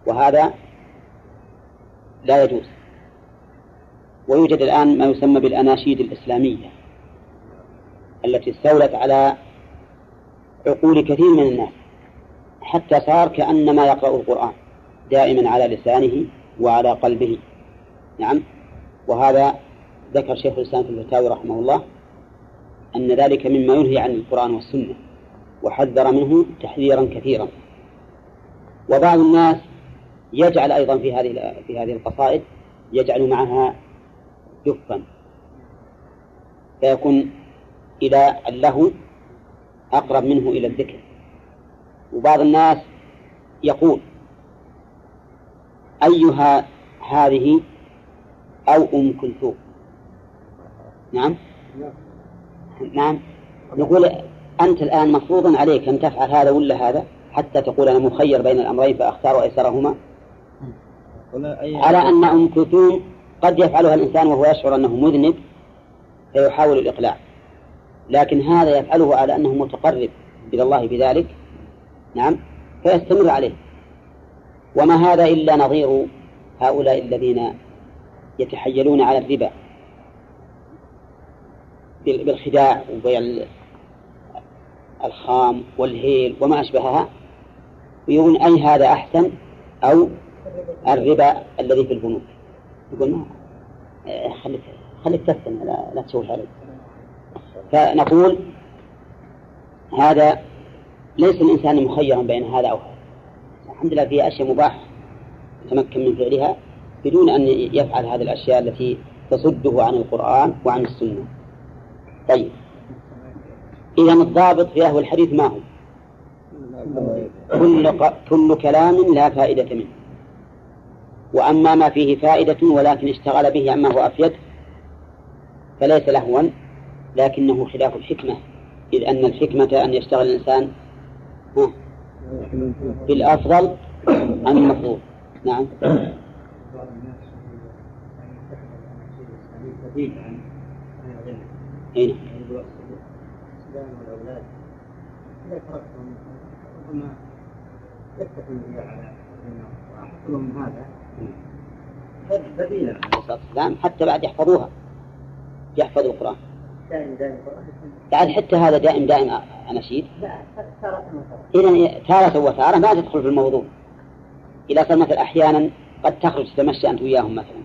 وهذا لا يجوز. ويوجد الآن ما يسمى بالأناشيد الإسلامية التي استولت على عقول كثير من الناس حتى صار كأنما يقرأ القرآن دائما على لسانه وعلى قلبه. نعم. وهذا ذكر شيخ الإسلام في الفتاوي رحمه الله أن ذلك مما ينهي عن القرآن والسنة وحذر منه تحذيرا كثيرا. وبعض الناس يجعل أيضا في هذه في هذه القصائد يجعل معها جفا. فيكون إلى اللهو أقرب منه إلى الذكر. وبعض الناس يقول أيها هذه أو أم كلثوم؟ نعم؟ نعم. نقول أنت الآن مفروض عليك أن تفعل هذا ولا هذا؟ حتى تقول أنا مخير بين الأمرين فأختار أيسرهما على أن أم كلثوم قد يفعلها الإنسان وهو يشعر أنه مذنب فيحاول الإقلاع. لكن هذا يفعله على أنه متقرب إلى الله بذلك نعم فيستمر عليه. وما هذا إلا نظير هؤلاء الذين يتحيلون على الربا بالخداع وبيع الخام والهيل وما أشبهها ويقول أي هذا أحسن أو الربا الذي في البنوك. يقول ما خليك خليك تستمع لا, لا تسوي عليك فنقول هذا ليس الإنسان مخيرا بين هذا أو هذا. الحمد لله في أشياء مباح يتمكن من فعلها بدون أن يفعل هذه الأشياء التي تصده عن القرآن وعن السنة. طيب. إذا الضابط في أهل الحديث ما هو؟ كل, كل كلام لا فائدة منه. وأما ما فيه فائدة ولكن اشتغل به عما هو أفيد فليس لهوا لكنه خلاف الحكمة إذ أن الحكمة أن يشتغل الإنسان بالأفضل عن المفروض. نعم. إذا تركتهم ربما على هذا بديلا الصلاة حتى بعد يحفظوها. يحفظوا القرآن. دائم دائم. بعد حتى هذا دائم دائم أناشيد لا تارة إذا تارة. وتارة ما تدخل في الموضوع. إذا صار مثلا أحيانا قد تخرج تتمشى أنت وياهم مثلا.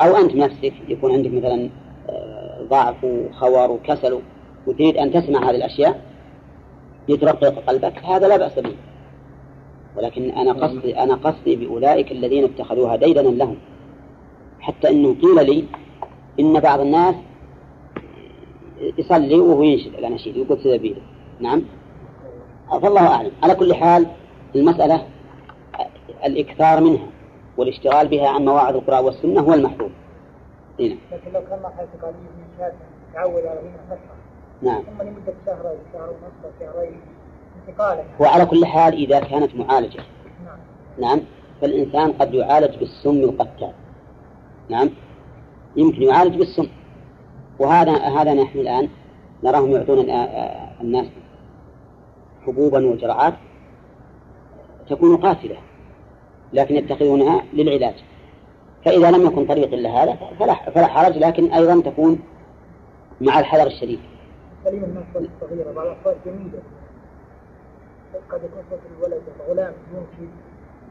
أو أنت نفسك يكون عندك مثلا آه، ضعف وخور وكسل وتريد أن تسمع هذه الأشياء يترقق قلبك هذا لا بأس به. ولكن أنا قصدي أنا قصدي بأولئك الذين اتخذوها ديدنا لهم. حتى أنه قيل لي إن بعض الناس يصلي وهو ينشد. الأناشيد يقول سبيله نعم. فالله أعلم. على كل حال المسألة الإكثار منها والاشتغال بها عن مواعظ القرآن والسنة هو المحبوب هنا. لكن لو كان حيث قال تعود على نعم. ثم لمدة شهر أو شهر ونصف شهرين وعلى كل حال إذا كانت معالجة. نعم. نعم. فالإنسان قد يعالج بالسم القتال نعم. يمكن يعالج بالسم. وهذا هذا نحن الآن نراهم يعطون الناس حبوبا وجرعات تكون قاتلة لكن يتخذونها للعلاج. فإذا لم يكن طريق إلا هذا فلا, فلا حرج لكن أيضا تكون مع الحذر الشديد كلمة الناس الصغيرة بعض الأطفال جميلة قد يكون صوت الولد الغلام ينشد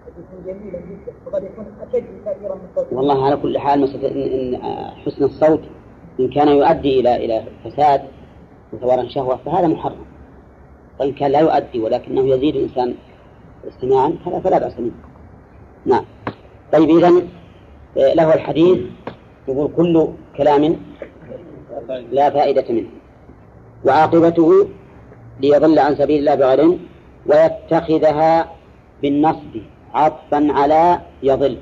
قد يكون جميلا جدا. وقد يكون أشد تأثيرا من صوت والله على كل حال مسألة إن, إن حسن الصوت إن كان يؤدي إلى إلى فساد وثوران شهوة فهذا محرم. وإن كان لا يؤدي ولكنه يزيد الإنسان استماعا فلا فلا بأس منه. نعم. طيب إذا آه، له الحديث يقول كل كلام لا فائدة منه. وعاقبته ليضل عن سبيل الله بغير ويتخذها بالنصب عطفا على يضل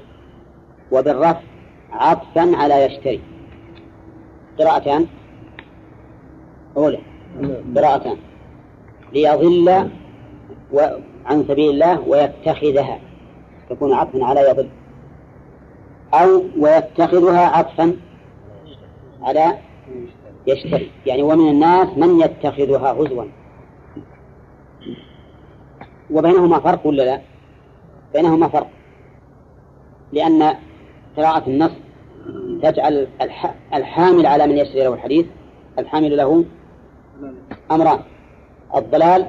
وبالرفع عطفا على يشتري. قراءتان؟ أولى. قراءتان. ليضل عن سبيل الله ويتخذها. تكون عطفا على يضل. أو ويتخذها عطفا على يشتري. يعني ومن الناس من يتخذها هزوا وبينهما فرق ولا لا؟ بينهما فرق. لأن قراءة النص تجعل الحامل على من يشتري له الحديث الحامل له أمران الضلال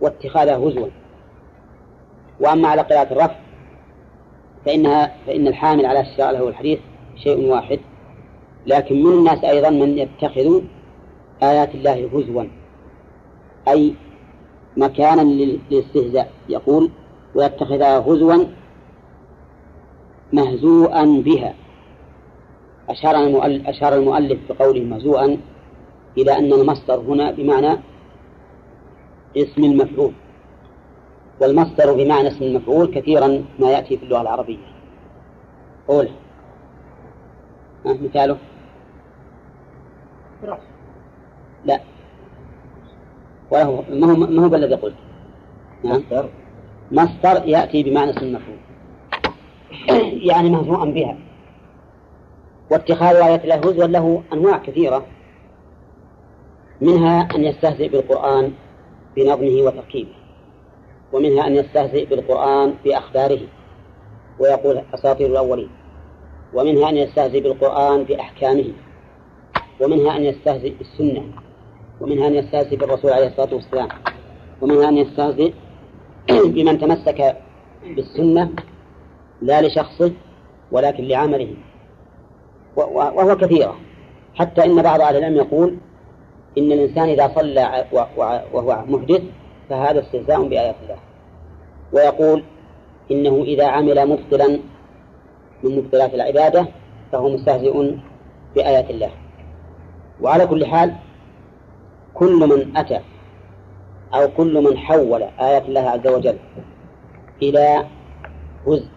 واتخاذه هزوا. وأما على قراءة الرفع فإنها فإن الحامل على اشتراء له الحديث شيء واحد. لكن من الناس أيضا من يتخذ آيات الله هزوا. أي مكانا للاستهزاء. يقول ويتخذها هزوا مهزوءا بها. أشار المؤلف, أشار المؤلف بقوله مهزوءا إلى أن المصدر هنا بمعنى اسم المفعول. والمصدر بمعنى اسم المفعول كثيرا ما يأتي في اللغة العربية. قول مثاله؟ وله ما هو ما هو بالذي قلت نعم. مصدر. مصدر يأتي بمعنى اسم المفعول. <clears throat> يعني مهزوءا بها. واتخاذ آيات الله هزوا له أنواع كثيرة. منها أن يستهزئ بالقرآن بنظمه وتركيبه. ومنها أن يستهزئ بالقرآن بأخباره ويقول أساطير الأولين. ومنها أن يستهزئ بالقرآن بأحكامه. ومنها أن يستهزئ بالسنة. ومنها أن يستهزئ بالرسول عليه الصلاة والسلام. ومنها أن يستهزئ <clears throat> بمن تمسك بالسنة لا لشخصه ولكن لعمله. وهو كثيرة. حتى إن بعض أهل العلم يقول إن الإنسان إذا صلى وهو محدث فهذا استهزاء بآيات الله. ويقول إنه إذا عمل مبطلا من مبطلات العبادة فهو مستهزئ بآيات الله. وعلى كل حال كل من أتى أو كل من حول آيات الله عز وجل إلى هزء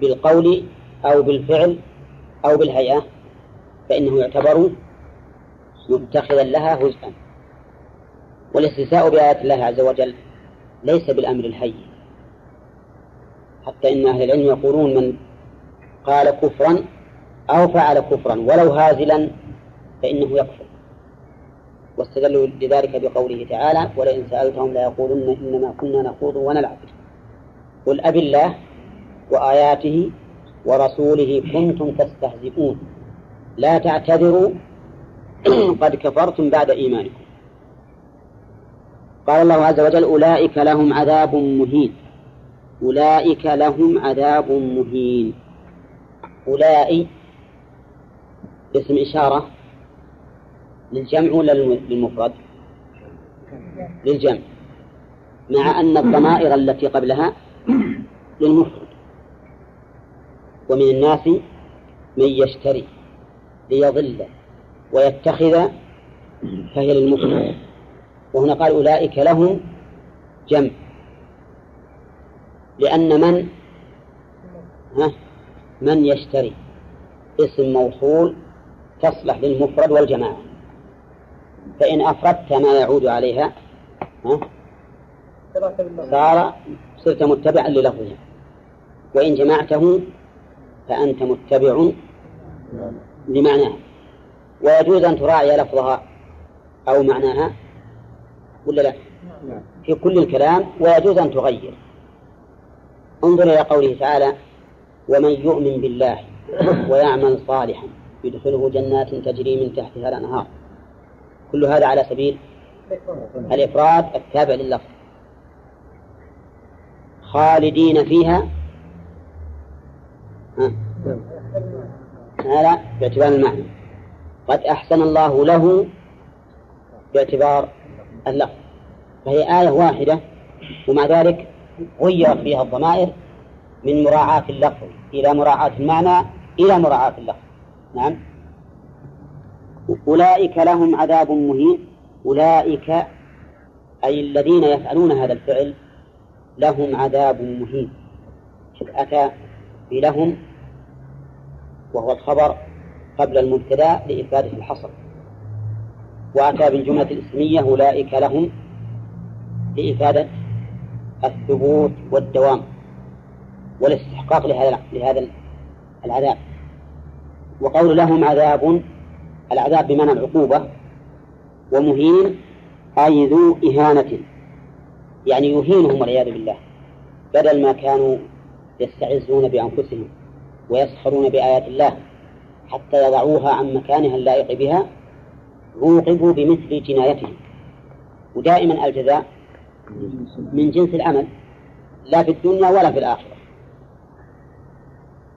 بالقول أو بالفعل أو بالهيئة فإنه يعتبر متخذا لها هزءا والاستهزاء بآيات الله عز وجل ليس بالأمر الهين. حتى إن أهل العلم يقولون من قال كفرا أو فعل كفرا ولو هازلا فإنه يكفر. واستدلوا لذلك بقوله تعالى ولئن سألتهم ليقولن إنما كنا نخوض ونلعب قل أب الله وآياته ورسوله كنتم تستهزئون. لا تعتذروا <clears throat> قد كفرتم بعد إيمانكم. قال الله عز وجل أولئك لهم عذاب مهين. أولئك لهم عذاب مهين. أولئك اسم إشارة للجمع ولا للمفرد؟ للجمع. مع أن الضمائر التي قبلها للمفرد. ومن الناس من يشتري ليضل ويتخذ فهي للمفرد. وهنا قال أولئك لهم جمع. لأن من؟ ها؟ من يشتري؟ اسم موصول تصلح للمفرد والجماعة. فإن أفردت ما يعود عليها ها؟ صار صرت متبعا للفظها. وإن جمعته فأنت متبع لمعناه ويجوز أن تراعي لفظها أو معناها ولا لا؟ في كل الكلام ويجوز أن تغير. انظر إلى قوله تعالى ومن يؤمن بالله ويعمل صالحا يدخله جنات تجري من تحتها الأنهار. كل هذا على سبيل الإفراد التابع لللفظ. خالدين فيها. هذا باعتبار المعنى. قد أحسن الله له باعتبار اللفظ. فهي آية واحدة ومع ذلك غيرت فيها الضمائر من مراعاة اللفظ إلى مراعاة المعنى إلى مراعاة اللفظ. نعم؟ أولئك لهم عذاب مهين. أولئك أي الذين يفعلون هذا الفعل لهم عذاب مهين. أتى بلهم وهو الخبر قبل المبتدأ لإفادة الحصر. وأتى بالجملة الإسمية أولئك لهم لإفادة الثبوت والدوام والاستحقاق لهذا لهذا العذاب. وقول لهم عذاب العذاب بمعنى العقوبة ومهين أي ذو إهانة يعني يهينهم والعياذ بالله بدل ما كانوا يستعزون بأنفسهم ويسخرون بآيات الله حتى يضعوها عن مكانها اللائق بها عوقبوا بمثل جنايتهم. ودائما الجزاء من جنس العمل لا في الدنيا ولا في الآخرة.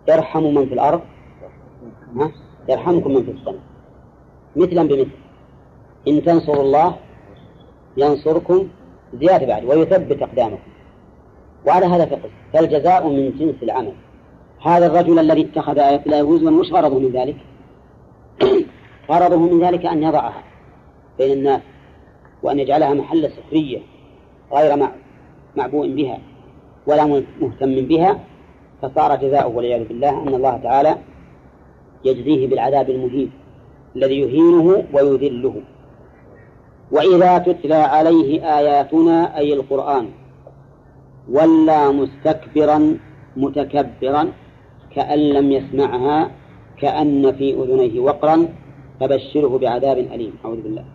ارحموا من في الأرض يرحمكم من في السماء. مثلا بمثل. إن تنصروا الله ينصركم زيادة بعد ويثبت أقدامكم. وعلى هذا فقس فالجزاء من جنس العمل. هذا الرجل الذي اتخذ آيات الله هزوا وش غرضه من ذلك؟ <coughs> غرضه من ذلك أن يضعها بين الناس وأن يجعلها محل سخرية غير معبوء بها ولا مهتم بها. فصار جزاؤه والعياذ بالله أن الله تعالى يجزيه بالعذاب المهين. الذي يهينه ويذله. وإذا تتلى عليه آياتنا أي القرآن ولى مستكبرا متكبرا كأن لم يسمعها كأن في أذنيه وقرا فبشره بعذاب أليم. أعوذ بالله.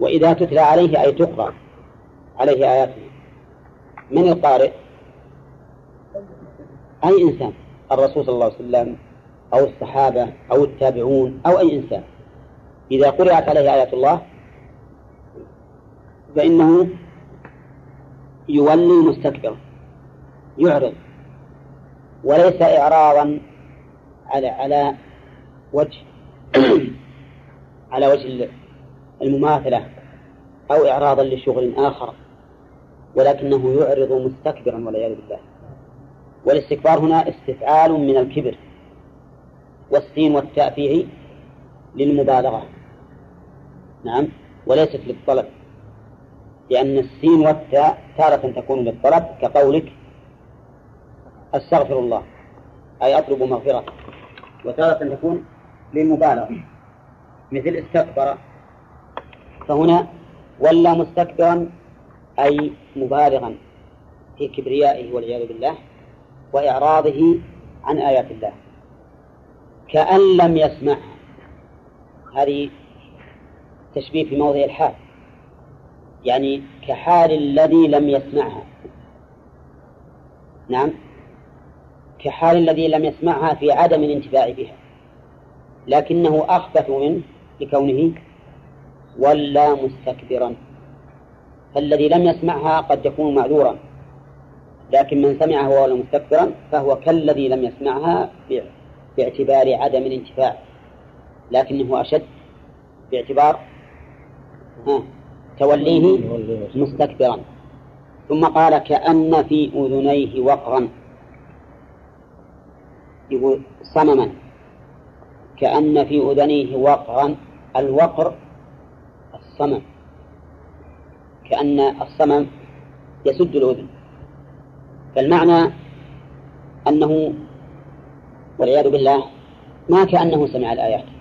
وإذا تتلى عليه أي تقرأ عليه آياتنا. من القارئ؟ أي إنسان. الرسول صلى الله عليه وسلم أو الصحابة أو التابعون أو أي إنسان. إذا قرأت عليه آيات الله فإنه يولي مستكبرا يعرض وليس إعراضا على على وجه على وجه المماثلة أو إعراضا لشغل آخر ولكنه يعرض مستكبرا والعياذ بالله. والاستكبار هنا استفعال من الكبر والسين والتاء فيه للمبالغة. نعم وليست للطلب لأن السين والتاء تارة تكون للطلب كقولك أستغفر الله أي أطلب مغفرة وتارة تكون للمبالغة مثل استكبر فهنا ولى مستكبرا أي مبالغا في كبريائه والعياذ بالله وإعراضه عن آيات الله كأن لم يسمع هذه تشبيه في موضع الحال. يعني كحال الذي لم يسمعها. نعم. كحال الذي لم يسمعها في عدم الانتفاع بها. لكنه أخبث منه لكونه ولا مستكبرا. فالذي لم يسمعها قد يكون معذورا. لكن من سمعها وهو مستكبرا فهو كالذي لم يسمعها باعتبار عدم الانتفاع. لكنه أشد باعتبار توليه. مستكبرا. ثم قال كأن في أذنيه وقرا. يقول صمما. كأن في أذنيه وقرا. الوقر الصمم. كأن الصمم يسد الأذن. فالمعنى أنه والعياذ بالله ما كأنه سمع الآيات.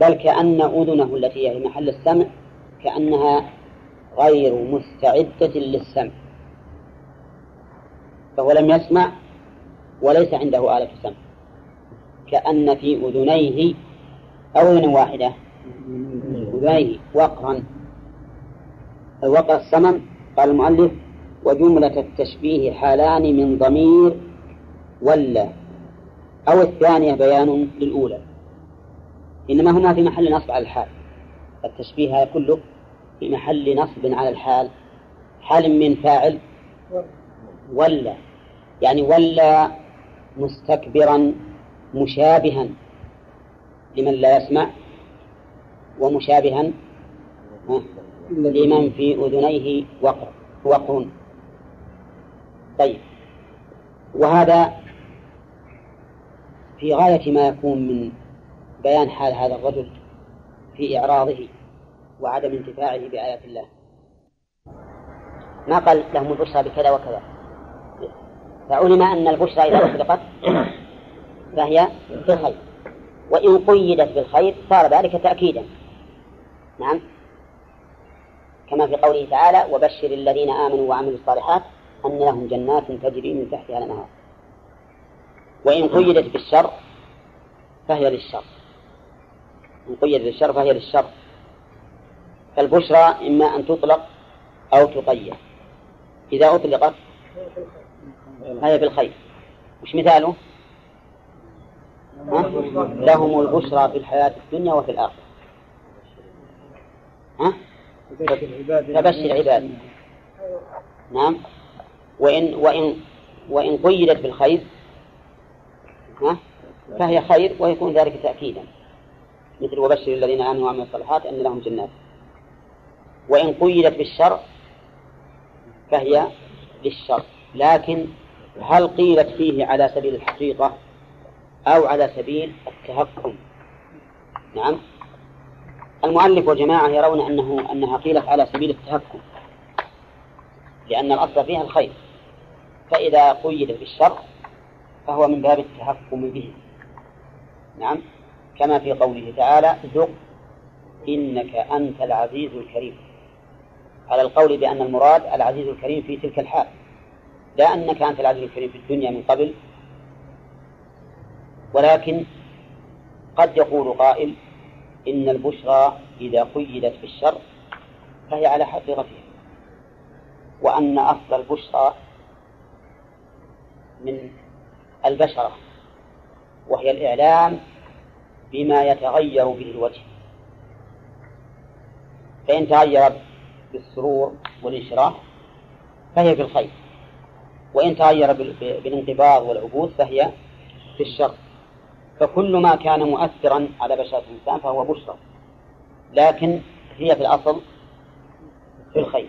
بل كأن أذنه التي هي محل السمع كأنها غير مستعدة للسمع. فهو لم يسمع وليس عنده آلة سمع كأن في أذنيه أذن واحدة. أذنيه وقرا. الوقر الصمم قال المؤلف وجملة التشبيه حالان من ضمير ولا. أو الثانية بيان للأولى. إنما هما في محل نصب على الحال. التشبيه هذا كله في محل نصب على الحال. حال من فاعل ولا يعني ولا مستكبرا مشابها لمن لا يسمع ومشابها لمن في أذنيه وقر وقر طيب. وهذا في غاية ما يكون من بيان حال هذا الرجل في إعراضه وعدم انتفاعه بآيات الله. ما قال لهم البشرى بكذا وكذا. فعلم أن البشرى إذا أطلقت فهي في الخير وإن قيدت بالخير صار ذلك تأكيدا. نعم. كما في قوله تعالى وبشر الذين آمنوا وعملوا الصالحات أن لهم جنات تجري من تحتها الأنهار. وإن قيدت بالشر فهي للشر. إن قيدت بالشر فهي للشر فالبشرى إما أن تطلق أو تقيد إذا أطلقت فهي بالخير وش مثاله؟ ها؟ لهم البشرى في الحياة الدنيا وفي الآخرة ها؟ فبشر عبادي نعم وإن وإن وإن قيدت بالخير ها؟ فهي خير ويكون ذلك تأكيدا مثل وبشر الذين آمنوا وعملوا الصالحات أن لهم جنات. وإن قيدت بالشر فهي للشر. لكن هل قيلت فيه على سبيل الحقيقة أو على سبيل التهكم؟ نعم. المؤلف وجماعة يرون أنه أنها قيلت على سبيل التهكم. لأن الأصل فيها الخير. فإذا قيد بالشر فهو من باب التهكم به. نعم. كما في قوله تعالى ذق إنك أنت العزيز الكريم. على القول بأن المراد العزيز الكريم في تلك الحال. لا أنك أنت العزيز الكريم في الدنيا من قبل ولكن قد يقول قائل إن البشرى إذا قيدت بالشر فهي على حقيقتها وأن أصل البشرى من البشرة وهي الإعلام بما يتغير به الوجه. فإن تغير بالسرور والانشراح فهي في الخير. وإن تغير بالانقباض والعبوس فهي في الشر. فكل ما كان مؤثرا على بشرة الإنسان فهو بشرى. لكن هي في الأصل في الخير.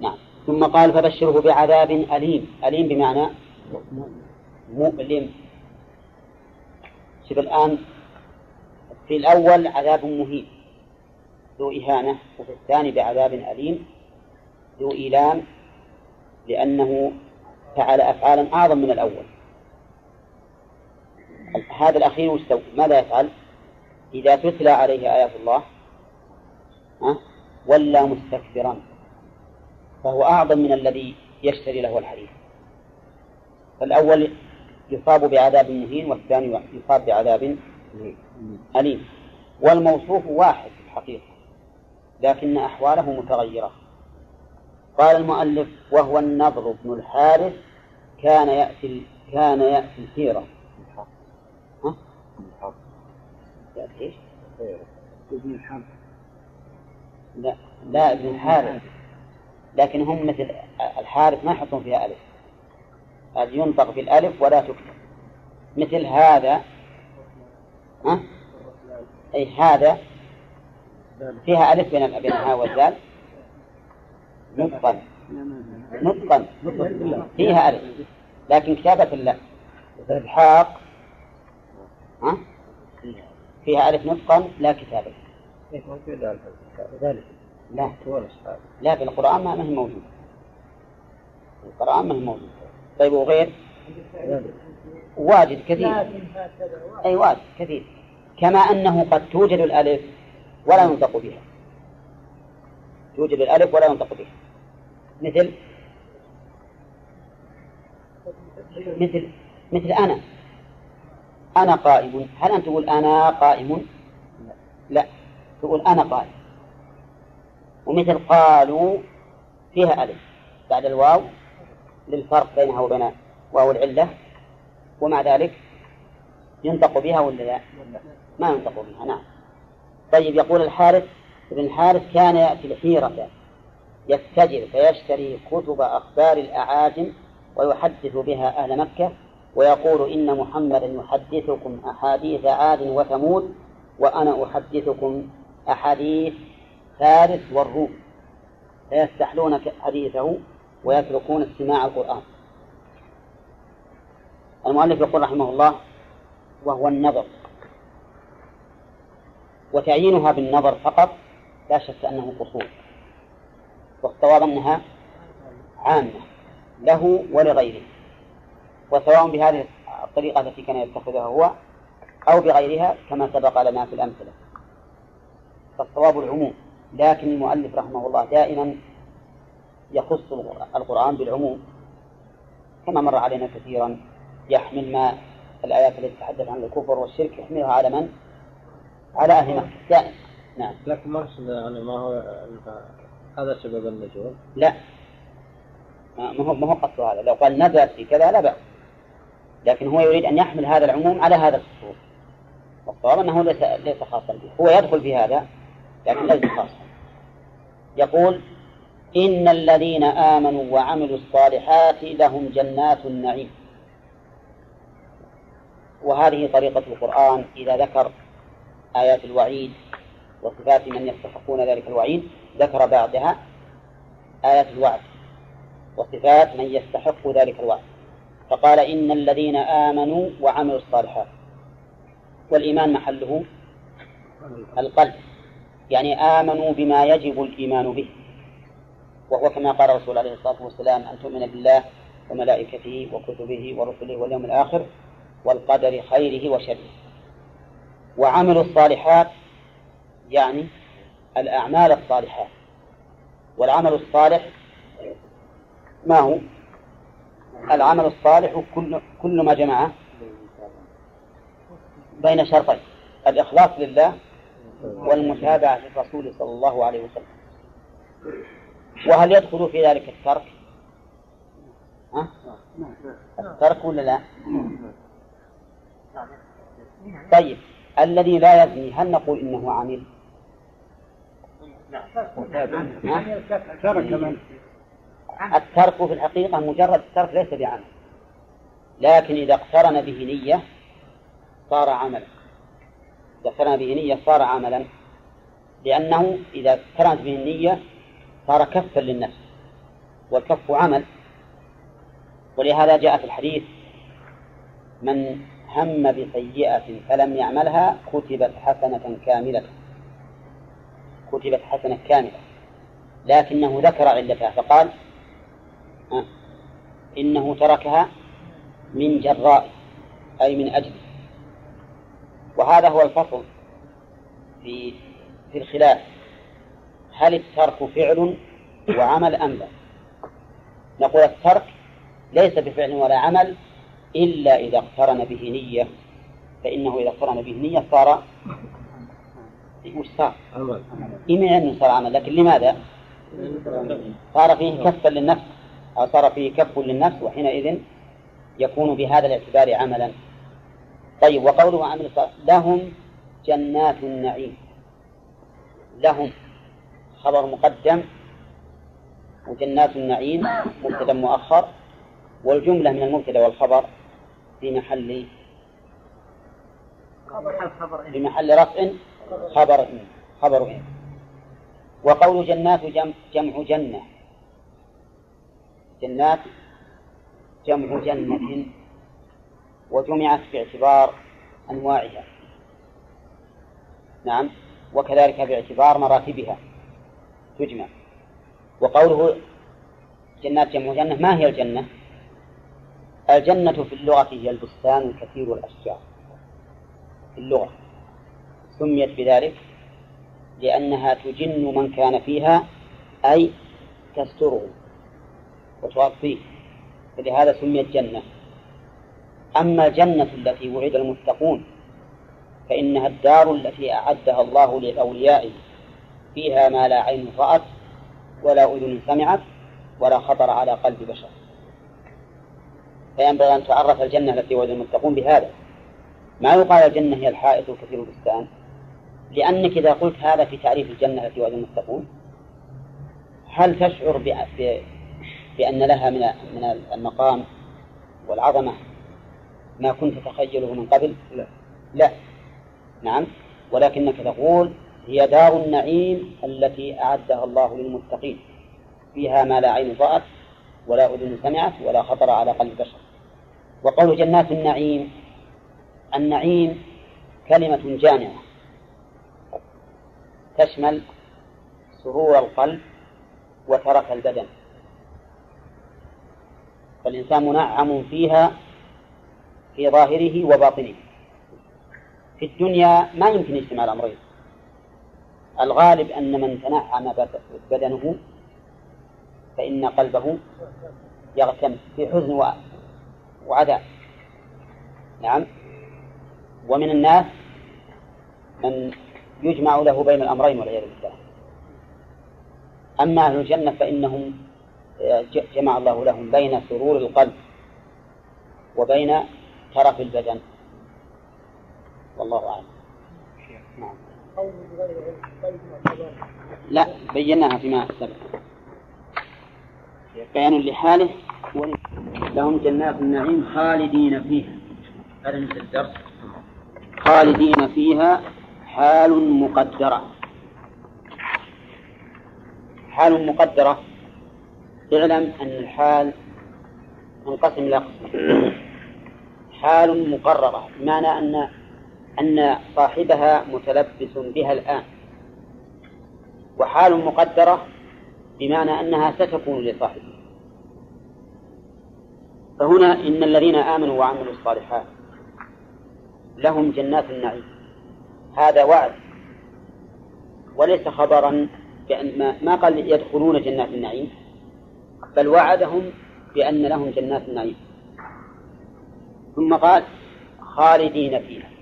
نعم. ثم قال فبشره بعذاب أليم. أليم بمعنى مؤلم. شوف الآن في الأول عذاب مهين ذو إهانة وفي الثاني بعذاب أليم ذو إيلام لأنه فعل أفعالا أعظم من الأول. هذا الأخير يستوي ماذا يفعل؟ إذا تتلى عليه آيات الله ها ولا مستكبرا فهو أعظم من الذي يشتري له الحديث. فالأول يصاب بعذاب مهين والثاني يصاب بعذاب أليم. والموصوف واحد في الحقيقة لكن أحواله متغيرة. قال المؤلف وهو النضر بن الحارث كان يأتي كان يأتي الحيرة. ها؟ يأتي ابن الحارث. لا لا ابن الحارث. لكن هم مثل الحارث ما يحطون فيها ألف. هذه ينطق بالألف ولا تكتب. مثل هذا ها؟ أي هذا فيها ألف بين بين الهاء والذال نطقا. نطقا. فيها ألف. لكن كتابة لا الحاق ها؟ فيها ألف نطقا لا كتابة. لا. لا في القرآن ما هي موجودة. القرآن ما هي موجودة. طيب وغير؟ واجد كثير. أي واجد كثير. كما أنه قد توجد الألف ولا ينطق بها. توجد الألف ولا ينطق بها. مثل؟ مثل مثل أنا. أنا قائم. هل أنت تقول أنا قائم؟ لا. تقول أنا قائم. ومثل قالوا فيها ألف. بعد الواو للفرق بينها وبين واو العلة ومع ذلك ينطق بها ولا لا؟ ما ينطق بها نعم طيب يقول الحارث ابن الحارث كان يأتي الحيرة يستجر فيشتري كتب أخبار الأعاجم ويحدث بها أهل مكة ويقول إن محمدا يحدثكم أحاديث عاد وثمود وأنا أحدثكم أحاديث فارس والروم فيستحلون حديثه ويتركون استماع القرآن. المؤلف يقول رحمه الله وهو النظر. وتعيينها بالنظر فقط لا شك أنه قصور والصواب أنها عامة له ولغيره. وسواء بهذه الطريقة التي كان يتخذها هو أو بغيرها كما سبق لنا في الأمثلة. فالصواب العموم. لكن المؤلف رحمه الله دائما يخص القرآن بالعموم. كما مر علينا كثيرا يحمل ما الآيات التي تتحدث عن الكفر والشرك يحملها على من؟ على أهل مكة. دائما نعم. لكن ما أقصد يعني ما هو هذا سبب النزول لا. ما هو ما هو قصد هذا. لو قال نزل في كذا لا بأس. لكن هو يريد أن يحمل هذا العموم على هذا الخصوص والصواب أنه ليس ليس خاصا به. هو يدخل في هذا لكن ليس خاصا. يقول إن الذين آمنوا وعملوا الصالحات لهم جنات النعيم. وهذه طريقة القرآن إذا ذكر آيات الوعيد وصفات من يستحقون ذلك الوعيد ذكر بعدها آيات الوعد وصفات من يستحق ذلك الوعد. فقال إن الذين آمنوا وعملوا الصالحات. والإيمان محله؟ القلب. يعني آمنوا بما يجب الإيمان به. وهو كما قال الرسول عليه الصلاة والسلام أن تؤمن بالله وملائكته وكتبه ورسله واليوم الآخر والقدر خيره وشره. وعملوا الصالحات يعني الأعمال الصالحات والعمل الصالح ما هو؟ العمل الصالح كل كل ما جمع بين شرطين الإخلاص لله والمتابعة للرسول صلى الله عليه وسلم. وهل يدخل في ذلك الترك؟ ها؟ الترك ولا لا؟ طيب الذي لا يزني هل نقول إنه عامل؟ الترك في الحقيقة مجرد الترك ليس بعمل لكن إذا اقترن به نية صار عملا إذا اقترن به نية صار عملا لأنه إذا اقترنت به النية صار كفا للنفس والكف عمل. ولهذا جاء في الحديث من هم بسيئة فلم يعملها كتبت حسنة كاملة. كتبت حسنة كاملة. لكنه ذكر علتها فقال آه إنه تركها من جراء أي من أجل. وهذا هو الفصل في في الخلاف. هل الترك فعل وعمل أم لا؟ نقول الترك ليس بفعل ولا عمل إلا إذا اقترن به نية. فإنه إذا اقترن به نية صار وش صار؟ إما أنه صار عمل. لكن لماذا؟ صار فيه كفا للنفس أو صار فيه كف للنفس وحينئذ يكون بهذا الاعتبار عملا. طيب وقوله عمل لهم جنات النعيم. لهم. خبر مقدم وجنات النعيم مبتدا مؤخر والجملة من المبتدا والخبر في محل في محل رفع خبر خبر إن وقول جنات جمع, جمع جنة. جنات جمع جنة وجمعت باعتبار أنواعها. نعم وكذلك باعتبار مراتبها. تجمع. وقوله جنات جمع جنة ما هي الجنة؟ الجنة في اللغة هي البستان الكثير الأشجار في اللغة. سميت بذلك لأنها تجن من كان فيها أي تستره وتغطيه. فلهذا سميت جنة. أما الجنة التي وعد المتقون فإنها الدار التي أعدها الله لأوليائه. فيها ما لا عين رأت ولا أذن سمعت ولا خطر على قلب بشر. فينبغي أن تعرف الجنة التي وعد المتقون بهذا. ما يقال الجنة هي الحائط وكثير البستان؟ لأنك إذا قلت هذا في تعريف الجنة التي وعد المتقون هل تشعر بأن لها من من المقام والعظمة ما كنت تتخيله من قبل؟ لا. لا. نعم. ولكنك تقول هي دار النعيم التي أعدها الله للمتقين. فيها ما لا عين رأت ولا أذن سمعت ولا خطر على قلب بشر. وقول جنات النعيم النعيم كلمة جامعة. تشمل سرور القلب وترك البدن. فالإنسان منعم فيها في ظاهره وباطنه. في الدنيا ما يمكن اجتماع الأمرين. الغالب أن من تنعم بدنه فإن قلبه يغتم في حزن وعذاب. نعم. ومن الناس من يجمع له بين الأمرين والعياذ بالله. أما أهل الجنة فإنهم جمع الله لهم بين سرور القلب وبين ترف البدن. والله أعلم. نعم. لا بيناها فيما سبق بيان لحاله لهم جنات النعيم خالدين فيها. هذا الدرس خالدين فيها حال مقدرة. حال مقدرة. اعلم أن الحال منقسم إلى قسمين حال مقررة. بمعنى أن أن صاحبها متلبس بها الآن. وحال مقدرة بمعنى أنها ستكون لصاحبها. فهنا إن الذين آمنوا وعملوا الصالحات لهم جنات النعيم. هذا وعد. وليس خبرا بأن ما قال يدخلون جنات النعيم بل وعدهم بأن لهم جنات النعيم. ثم قال خالدين فيها.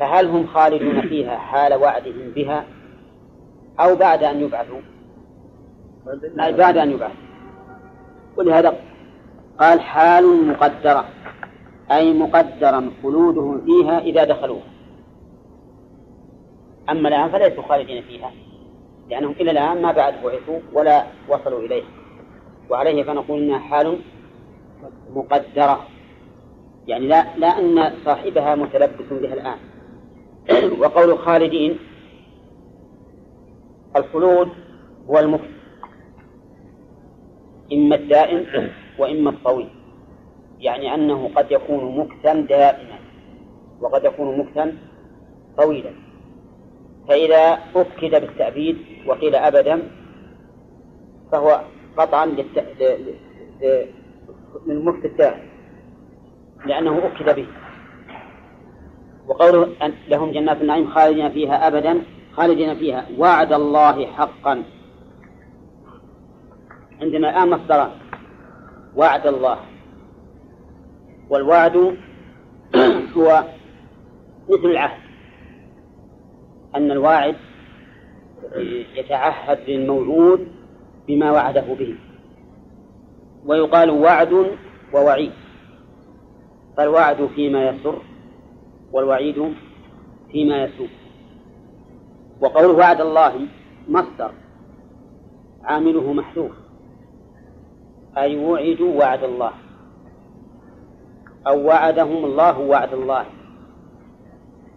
فهل هم خالدون فيها حال وعدهم بها أو بعد أن يبعثوا؟ بعد أن يبعثوا. ولهذا قال حال مقدرة أي مقدرا خلودهم فيها إذا دخلوها. أما الآن فليسوا خالدين فيها لأنهم إلى الآن ما بعد بعثوا ولا وصلوا إليها وعليه فنقول إنها حال مقدرة يعني لا لا أن صاحبها متلبس بها الآن. <coughs> وقول خالدين الخلود هو المكت إما الدائم وإما الطويل يعني أنه قد يكون مكتا دائما وقد يكون مكتا طويلا. فإذا أكد بالتأبيد وقيل أبدا فهو قطعا للمكت الدائم لأنه أكد به. وقوله أن لهم جنات النعيم خالدين فيها أبدا خالدين فيها. وعد الله حقا. عندما الآن مصدران. وعد الله. والوعد <clears throat> هو مثل العهد. أن الواعد يتعهد للموعود بما وعده به. ويقال وعد ووعيد. فالوعد فيما يسر. والوعيد فيما يسوء. وقوله وعد الله مصدر عامله محذوف. أي وعدوا وعد الله. أو وعدهم الله وعد الله.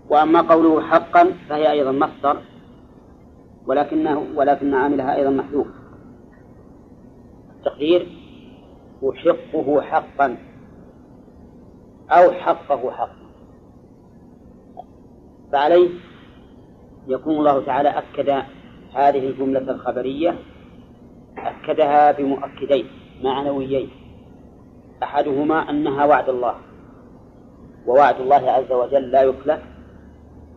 وأما قوله حقا فهي أيضا مصدر ولكنه ولكن عاملها أيضا محذوف. التقدير أحقه حقا أو حقه حقا. فعليه يكون الله تعالى أكد هذه الجملة الخبرية أكدها بمؤكدين معنويين. أحدهما أنها وعد الله ووعد الله عز وجل لا يخلف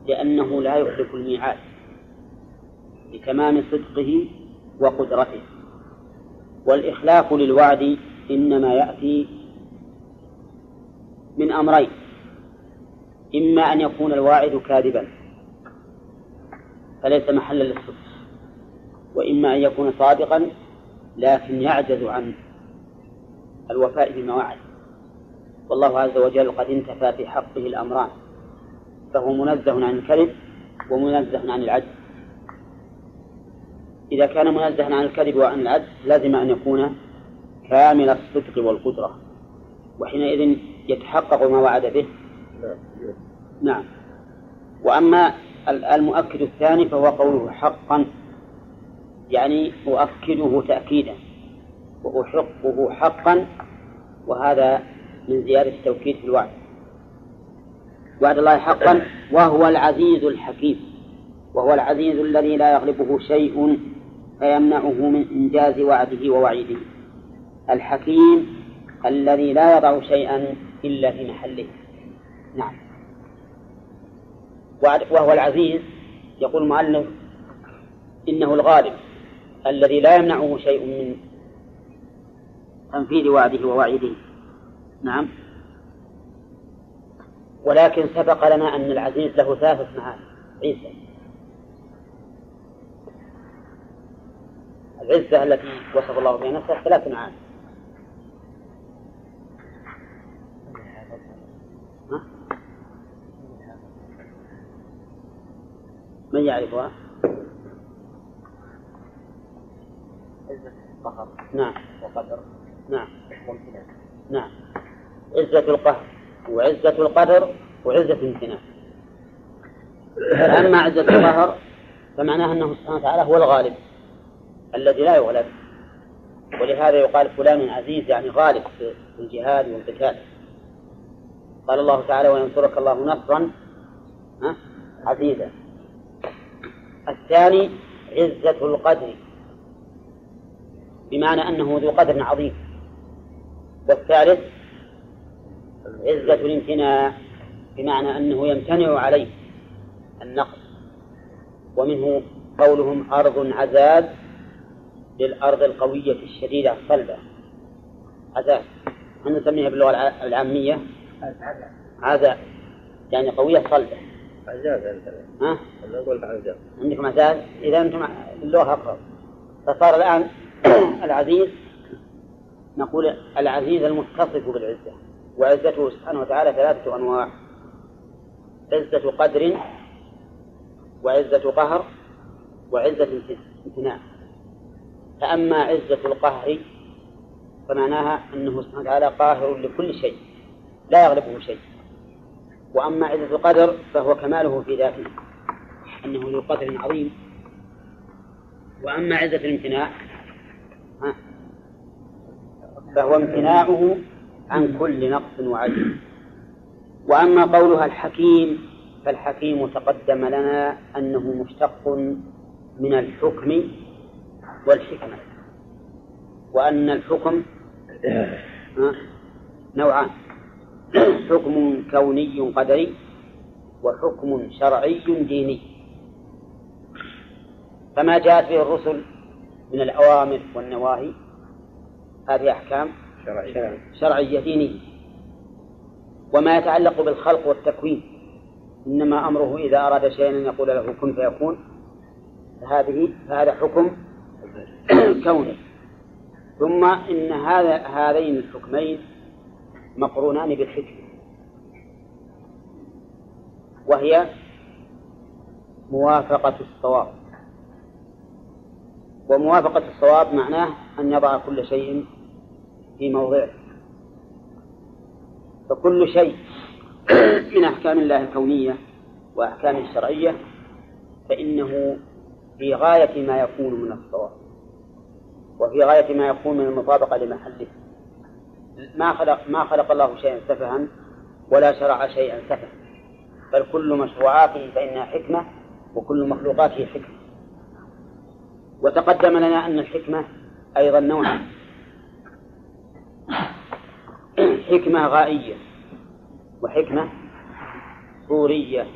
لأنه لا يخلف الميعاد لتمام صدقه وقدرته. والإخلاف للوعد إنما يأتي من أمرين إما أن يكون الواعد كاذبا فليس محلا للصدق. وإما أن يكون صادقا لكن يعجز عن الوفاء بما وعد. والله عز وجل قد انتفى في حقه الأمران فهو منزه عن الكذب ومنزه عن العدل إذا كان منزها عن الكذب وعن العدل لازم أن يكون كامل الصدق والقدرة وحينئذ يتحقق ما وعد به. نعم. وأما المؤكد الثاني فهو قوله حقا يعني أؤكده تأكيدا وأحقه حقا وهذا من زيادة التوكيد في الوعد. وعد الله حقا وهو العزيز الحكيم وهو العزيز الذي لا يغلبه شيء فيمنعه من إنجاز وعده ووعيده. الحكيم الذي لا يضع شيئا إلا في محله. نعم. وهو العزيز يقول المؤلف إنه الغالب الذي لا يمنعه شيء من تنفيذ وعده ووعيده. نعم. ولكن سبق لنا أن العزيز له ثلاثة معاني. عزة. العزة التي وصف الله بها نفسه ثلاث معاني. من يعرفها؟ عزة القهر. نعم. وقدر. نعم. وامتنان. نعم. عزة القهر وعزة القدر وعزة الامتنان. أما عزة القهر فمعناه أنه سبحانه وتعالى هو الغالب الذي لا يغلب. ولهذا يقال فلان عزيز يعني غالب في الجهاد والقتال. قال الله تعالى وينصرك الله نصرا؟ عزيزا. الثاني عزة القدر. بمعنى أنه ذو قدر عظيم. والثالث عزة الامتناع بمعنى أنه يمتنع عليه النقص. ومنه قولهم أرض عزاز للأرض القوية الشديدة الصلبة. عزاز نسميها باللغة العامية؟ عزاء يعني قوية صلبة. عزاز أنت ها؟ نقول عزاز عندكم عزاز إذا أنتم اللغة أقرب. فصار الآن <clears throat> العزيز نقول العزيز المتصف بالعزة وعزته سبحانه وتعالى ثلاثة أنواع. عزة قدر وعزة قهر وعزة امتناع. فأما عزة القهر فمعناها أنه سبحانه وتعالى قاهر لكل شيء لا يغلبه شيء. وأما عزة القدر فهو كماله في ذاته أنه ذو قدر عظيم. وأما عزة الامتناع فهو امتناعه عن كل نقص وعجز وأما قولها الحكيم فالحكيم تقدم لنا أنه مشتق من الحكم والحكمة وأن الحكم نوعان. حكم كوني قدري وحكم شرعي ديني. فما جاءت به الرسل من الأوامر والنواهي؟ هذه أحكام شرعي شرعية دينية. وما يتعلق بالخلق والتكوين إنما أمره إذا أراد شيئا أن يقول له كن فيكون. فهذه فهذا حكم كوني. ثم إن هذا هذين الحكمين مقرونان بالحكمة وهي موافقة الصواب. وموافقة الصواب معناه أن يضع كل شيء في موضعه. فكل شيء <clears throat> من أحكام الله الكونية وأحكامه الشرعية فإنه في غاية ما يكون من الصواب. وفي غاية ما يكون من المطابقة لمحله. ما خلق ما خلق الله شيئا سفها ولا شرع شيئا سفها. بل كل مشروعاته فإنها حكمة وكل مخلوقاته حكمة. وتقدم لنا أن الحكمة أيضا نوعان حكمة غائية وحكمة صورية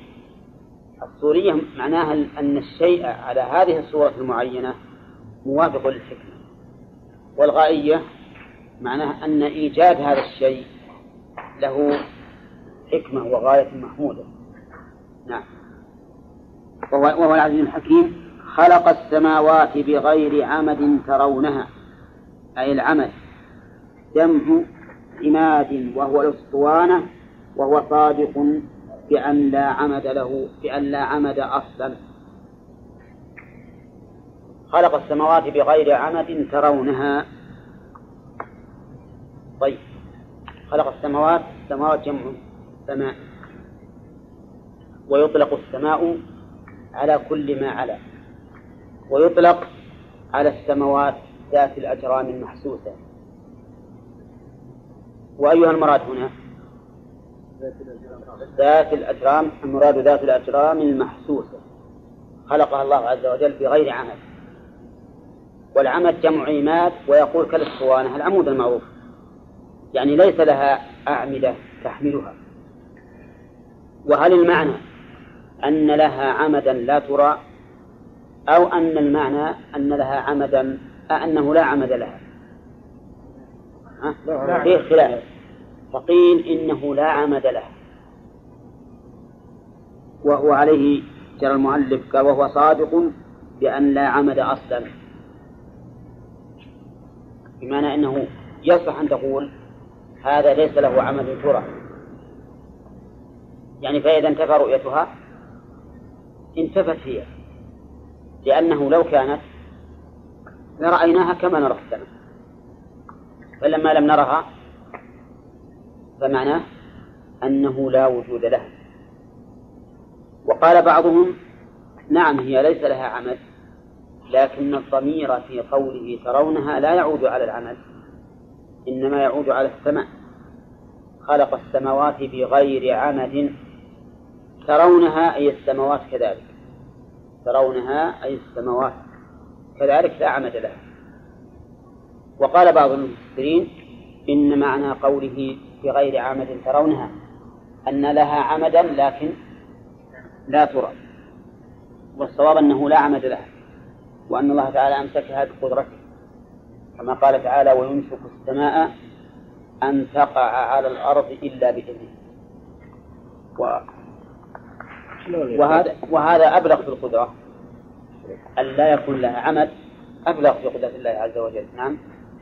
الصورية معناها أن الشيء على هذه الصورة المعينة موافق للحكمة. والغائية معناها أن إيجاد هذا الشيء له حكمة وغاية محمودة. نعم. وهو, وهو العزيز الحكيم خلق السماوات بغير عمد ترونها أي العمد جمع عماد وهو الأسطوانة وهو صادق بأن لا عمد له بأن لا عمد أصلا. خلق السماوات بغير عمد ترونها. طيب. خلق السماوات السماوات جمع سماء. ويطلق السماء على كل ما علا. ويطلق على السماوات ذات الأجرام المحسوسة. وأيها المراد هنا؟ ذات الأجرام المراد ذات الأجرام المحسوسة. خلقها الله عز وجل بغير عمد. والعمد جمع عماد ويقول كالاسطوانة العمود المعروف. يعني ليس لها أعمدة تحملها. وهل المعنى أن لها عمدا لا ترى؟ أو أن المعنى أن لها عمدا أنه لا عمد لها؟ ها؟ فيه خلاف فقيل إنه لا عمد له وهو عليه جرى المؤلف قال وهو صادق بأن لا عمد أصلا. بمعنى أنه يصح أن تقول هذا ليس له عمد ترى. يعني فإذا انتفى رؤيتها انتفت هي. لأنه لو كانت لرأيناها كما نرى السماء. فلما لم نرها فمعناه أنه لا وجود لها. وقال بعضهم نعم هي ليس لها عمل لكن الضمير في قوله ترونها لا يعود على العمل. إنما يعود على السماء. خلق السماوات بغير عمد. ترونها أي السماوات كذلك. ترونها أي السماوات كذلك لا عمد لها. وقال بعض المفسرين إن معنى قوله بغير عمد ترونها أن لها عمدا لكن لا ترى. والصواب أنه لا عمد لها. وأن الله تعالى أمسكها بقدرته. كما قال تعالى ويمسك السماء أن تقع على الأرض إلا بإذنه. و... وهذا وهذا أبلغ في القدرة. أن لا يكون لها عمد. أبلغ في قدرة الله عز وجل. نعم.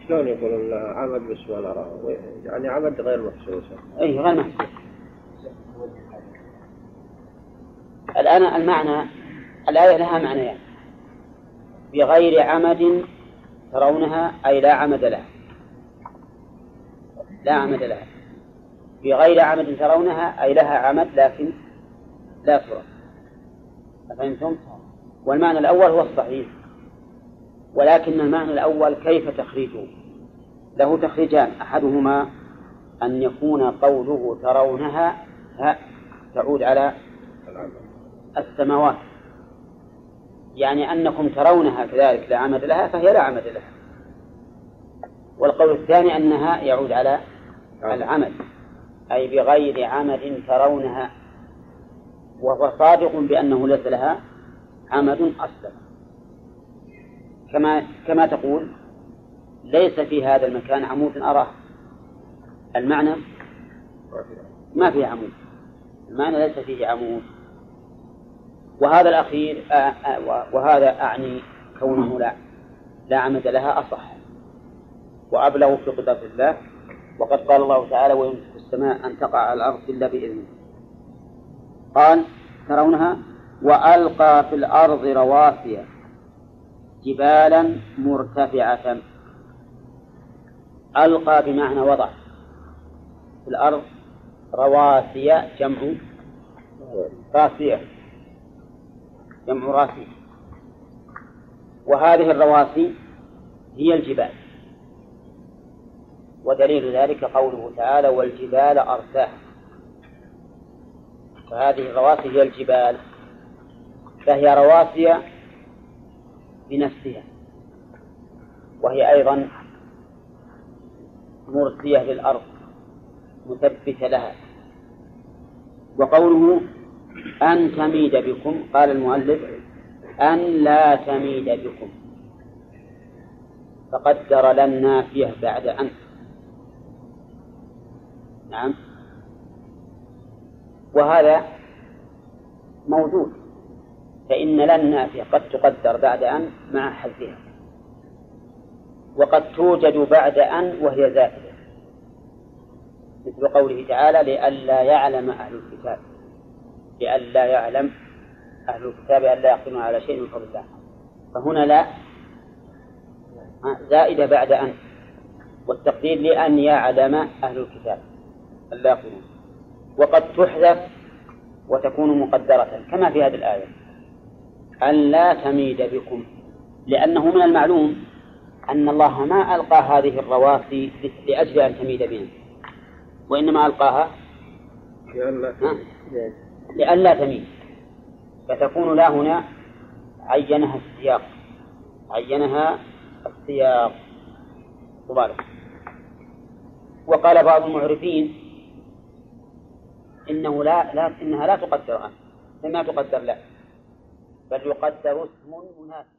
شلون يقولون عمد بس ما نراه؟ يعني عمد غير محسوس أي غير محسوس الآن المعنى الآية لها معنيان. بغير عمد ترونها أي لا عمد لها. لا عمد لها. بغير عمد ترونها أي لها عمد لكن لا ترى أفهمتم؟ والمعنى الأول هو الصحيح. ولكن المعنى الأول كيف تخريجه له تخريجان. أحدهما أن يكون قوله ترونها ها تعود على السماوات. يعني أنكم ترونها كذلك لا عمد لها فهي لا عمد لها. والقول الثاني أنها يعود على العمد أي بغير عمد ترونها. وهو صادق بأنه ليس لها عمد أصلا. كما كما تقول ليس في هذا المكان عمود أراه المعنى؟ ما فيه عمود. المعنى ليس فيه عمود. وهذا الأخير آه، آه، وهذا أعني كونه لا لا عمد لها أصح. وأبلغ في قدرة الله وقد قال الله تعالى ويمسك السماء أن تقع على الأرض إلا بإذنه. قال ترونها؟ وألقى في الأرض رواسي جبالا مرتفعة. ألقى بمعنى وضع. في الأرض رواسي جمع راسية. جمع راسي. وهذه الرواسي هي الجبال. ودليل ذلك قوله تعالى والجبال أرساها. فهذه الرواسي هي الجبال. فهي رواسي بنفسها. وهي أيضا مرسية للأرض مثبتة لها. وقوله أن تميد بكم قال المؤلف أن لا تميد بكم. فقدر لن نافية بعد أن. نعم. وهذا موجود فإن لن نافية قد تقدر بعد أن مع حذفها. وقد توجد بعد أن وهي زائدة مثل قوله تعالى لئلا يعلم أهل الكتاب. لئلا يعلم أهل الكتاب ألا يقدمون على شيء من فضل الله. فهنا لا زائدة بعد أن والتقدير لأن يعلم أهل الكتاب ألا يقدمون وقد تحذف وتكون مقدرة كما في هذه الآية. أن لا تميد بكم لأنه من المعلوم أن الله ما ألقى هذه الرواسي لأجل أن تميد بهم وإنما ألقاها لئلا تميل. فتكون لا هنا عينها السياق. عينها السياق. مبارك. وقال بعض المعرفين إنه لا, لا إنها لا تقدر عنه ما تقدر له بل يقدر اسم مناسب.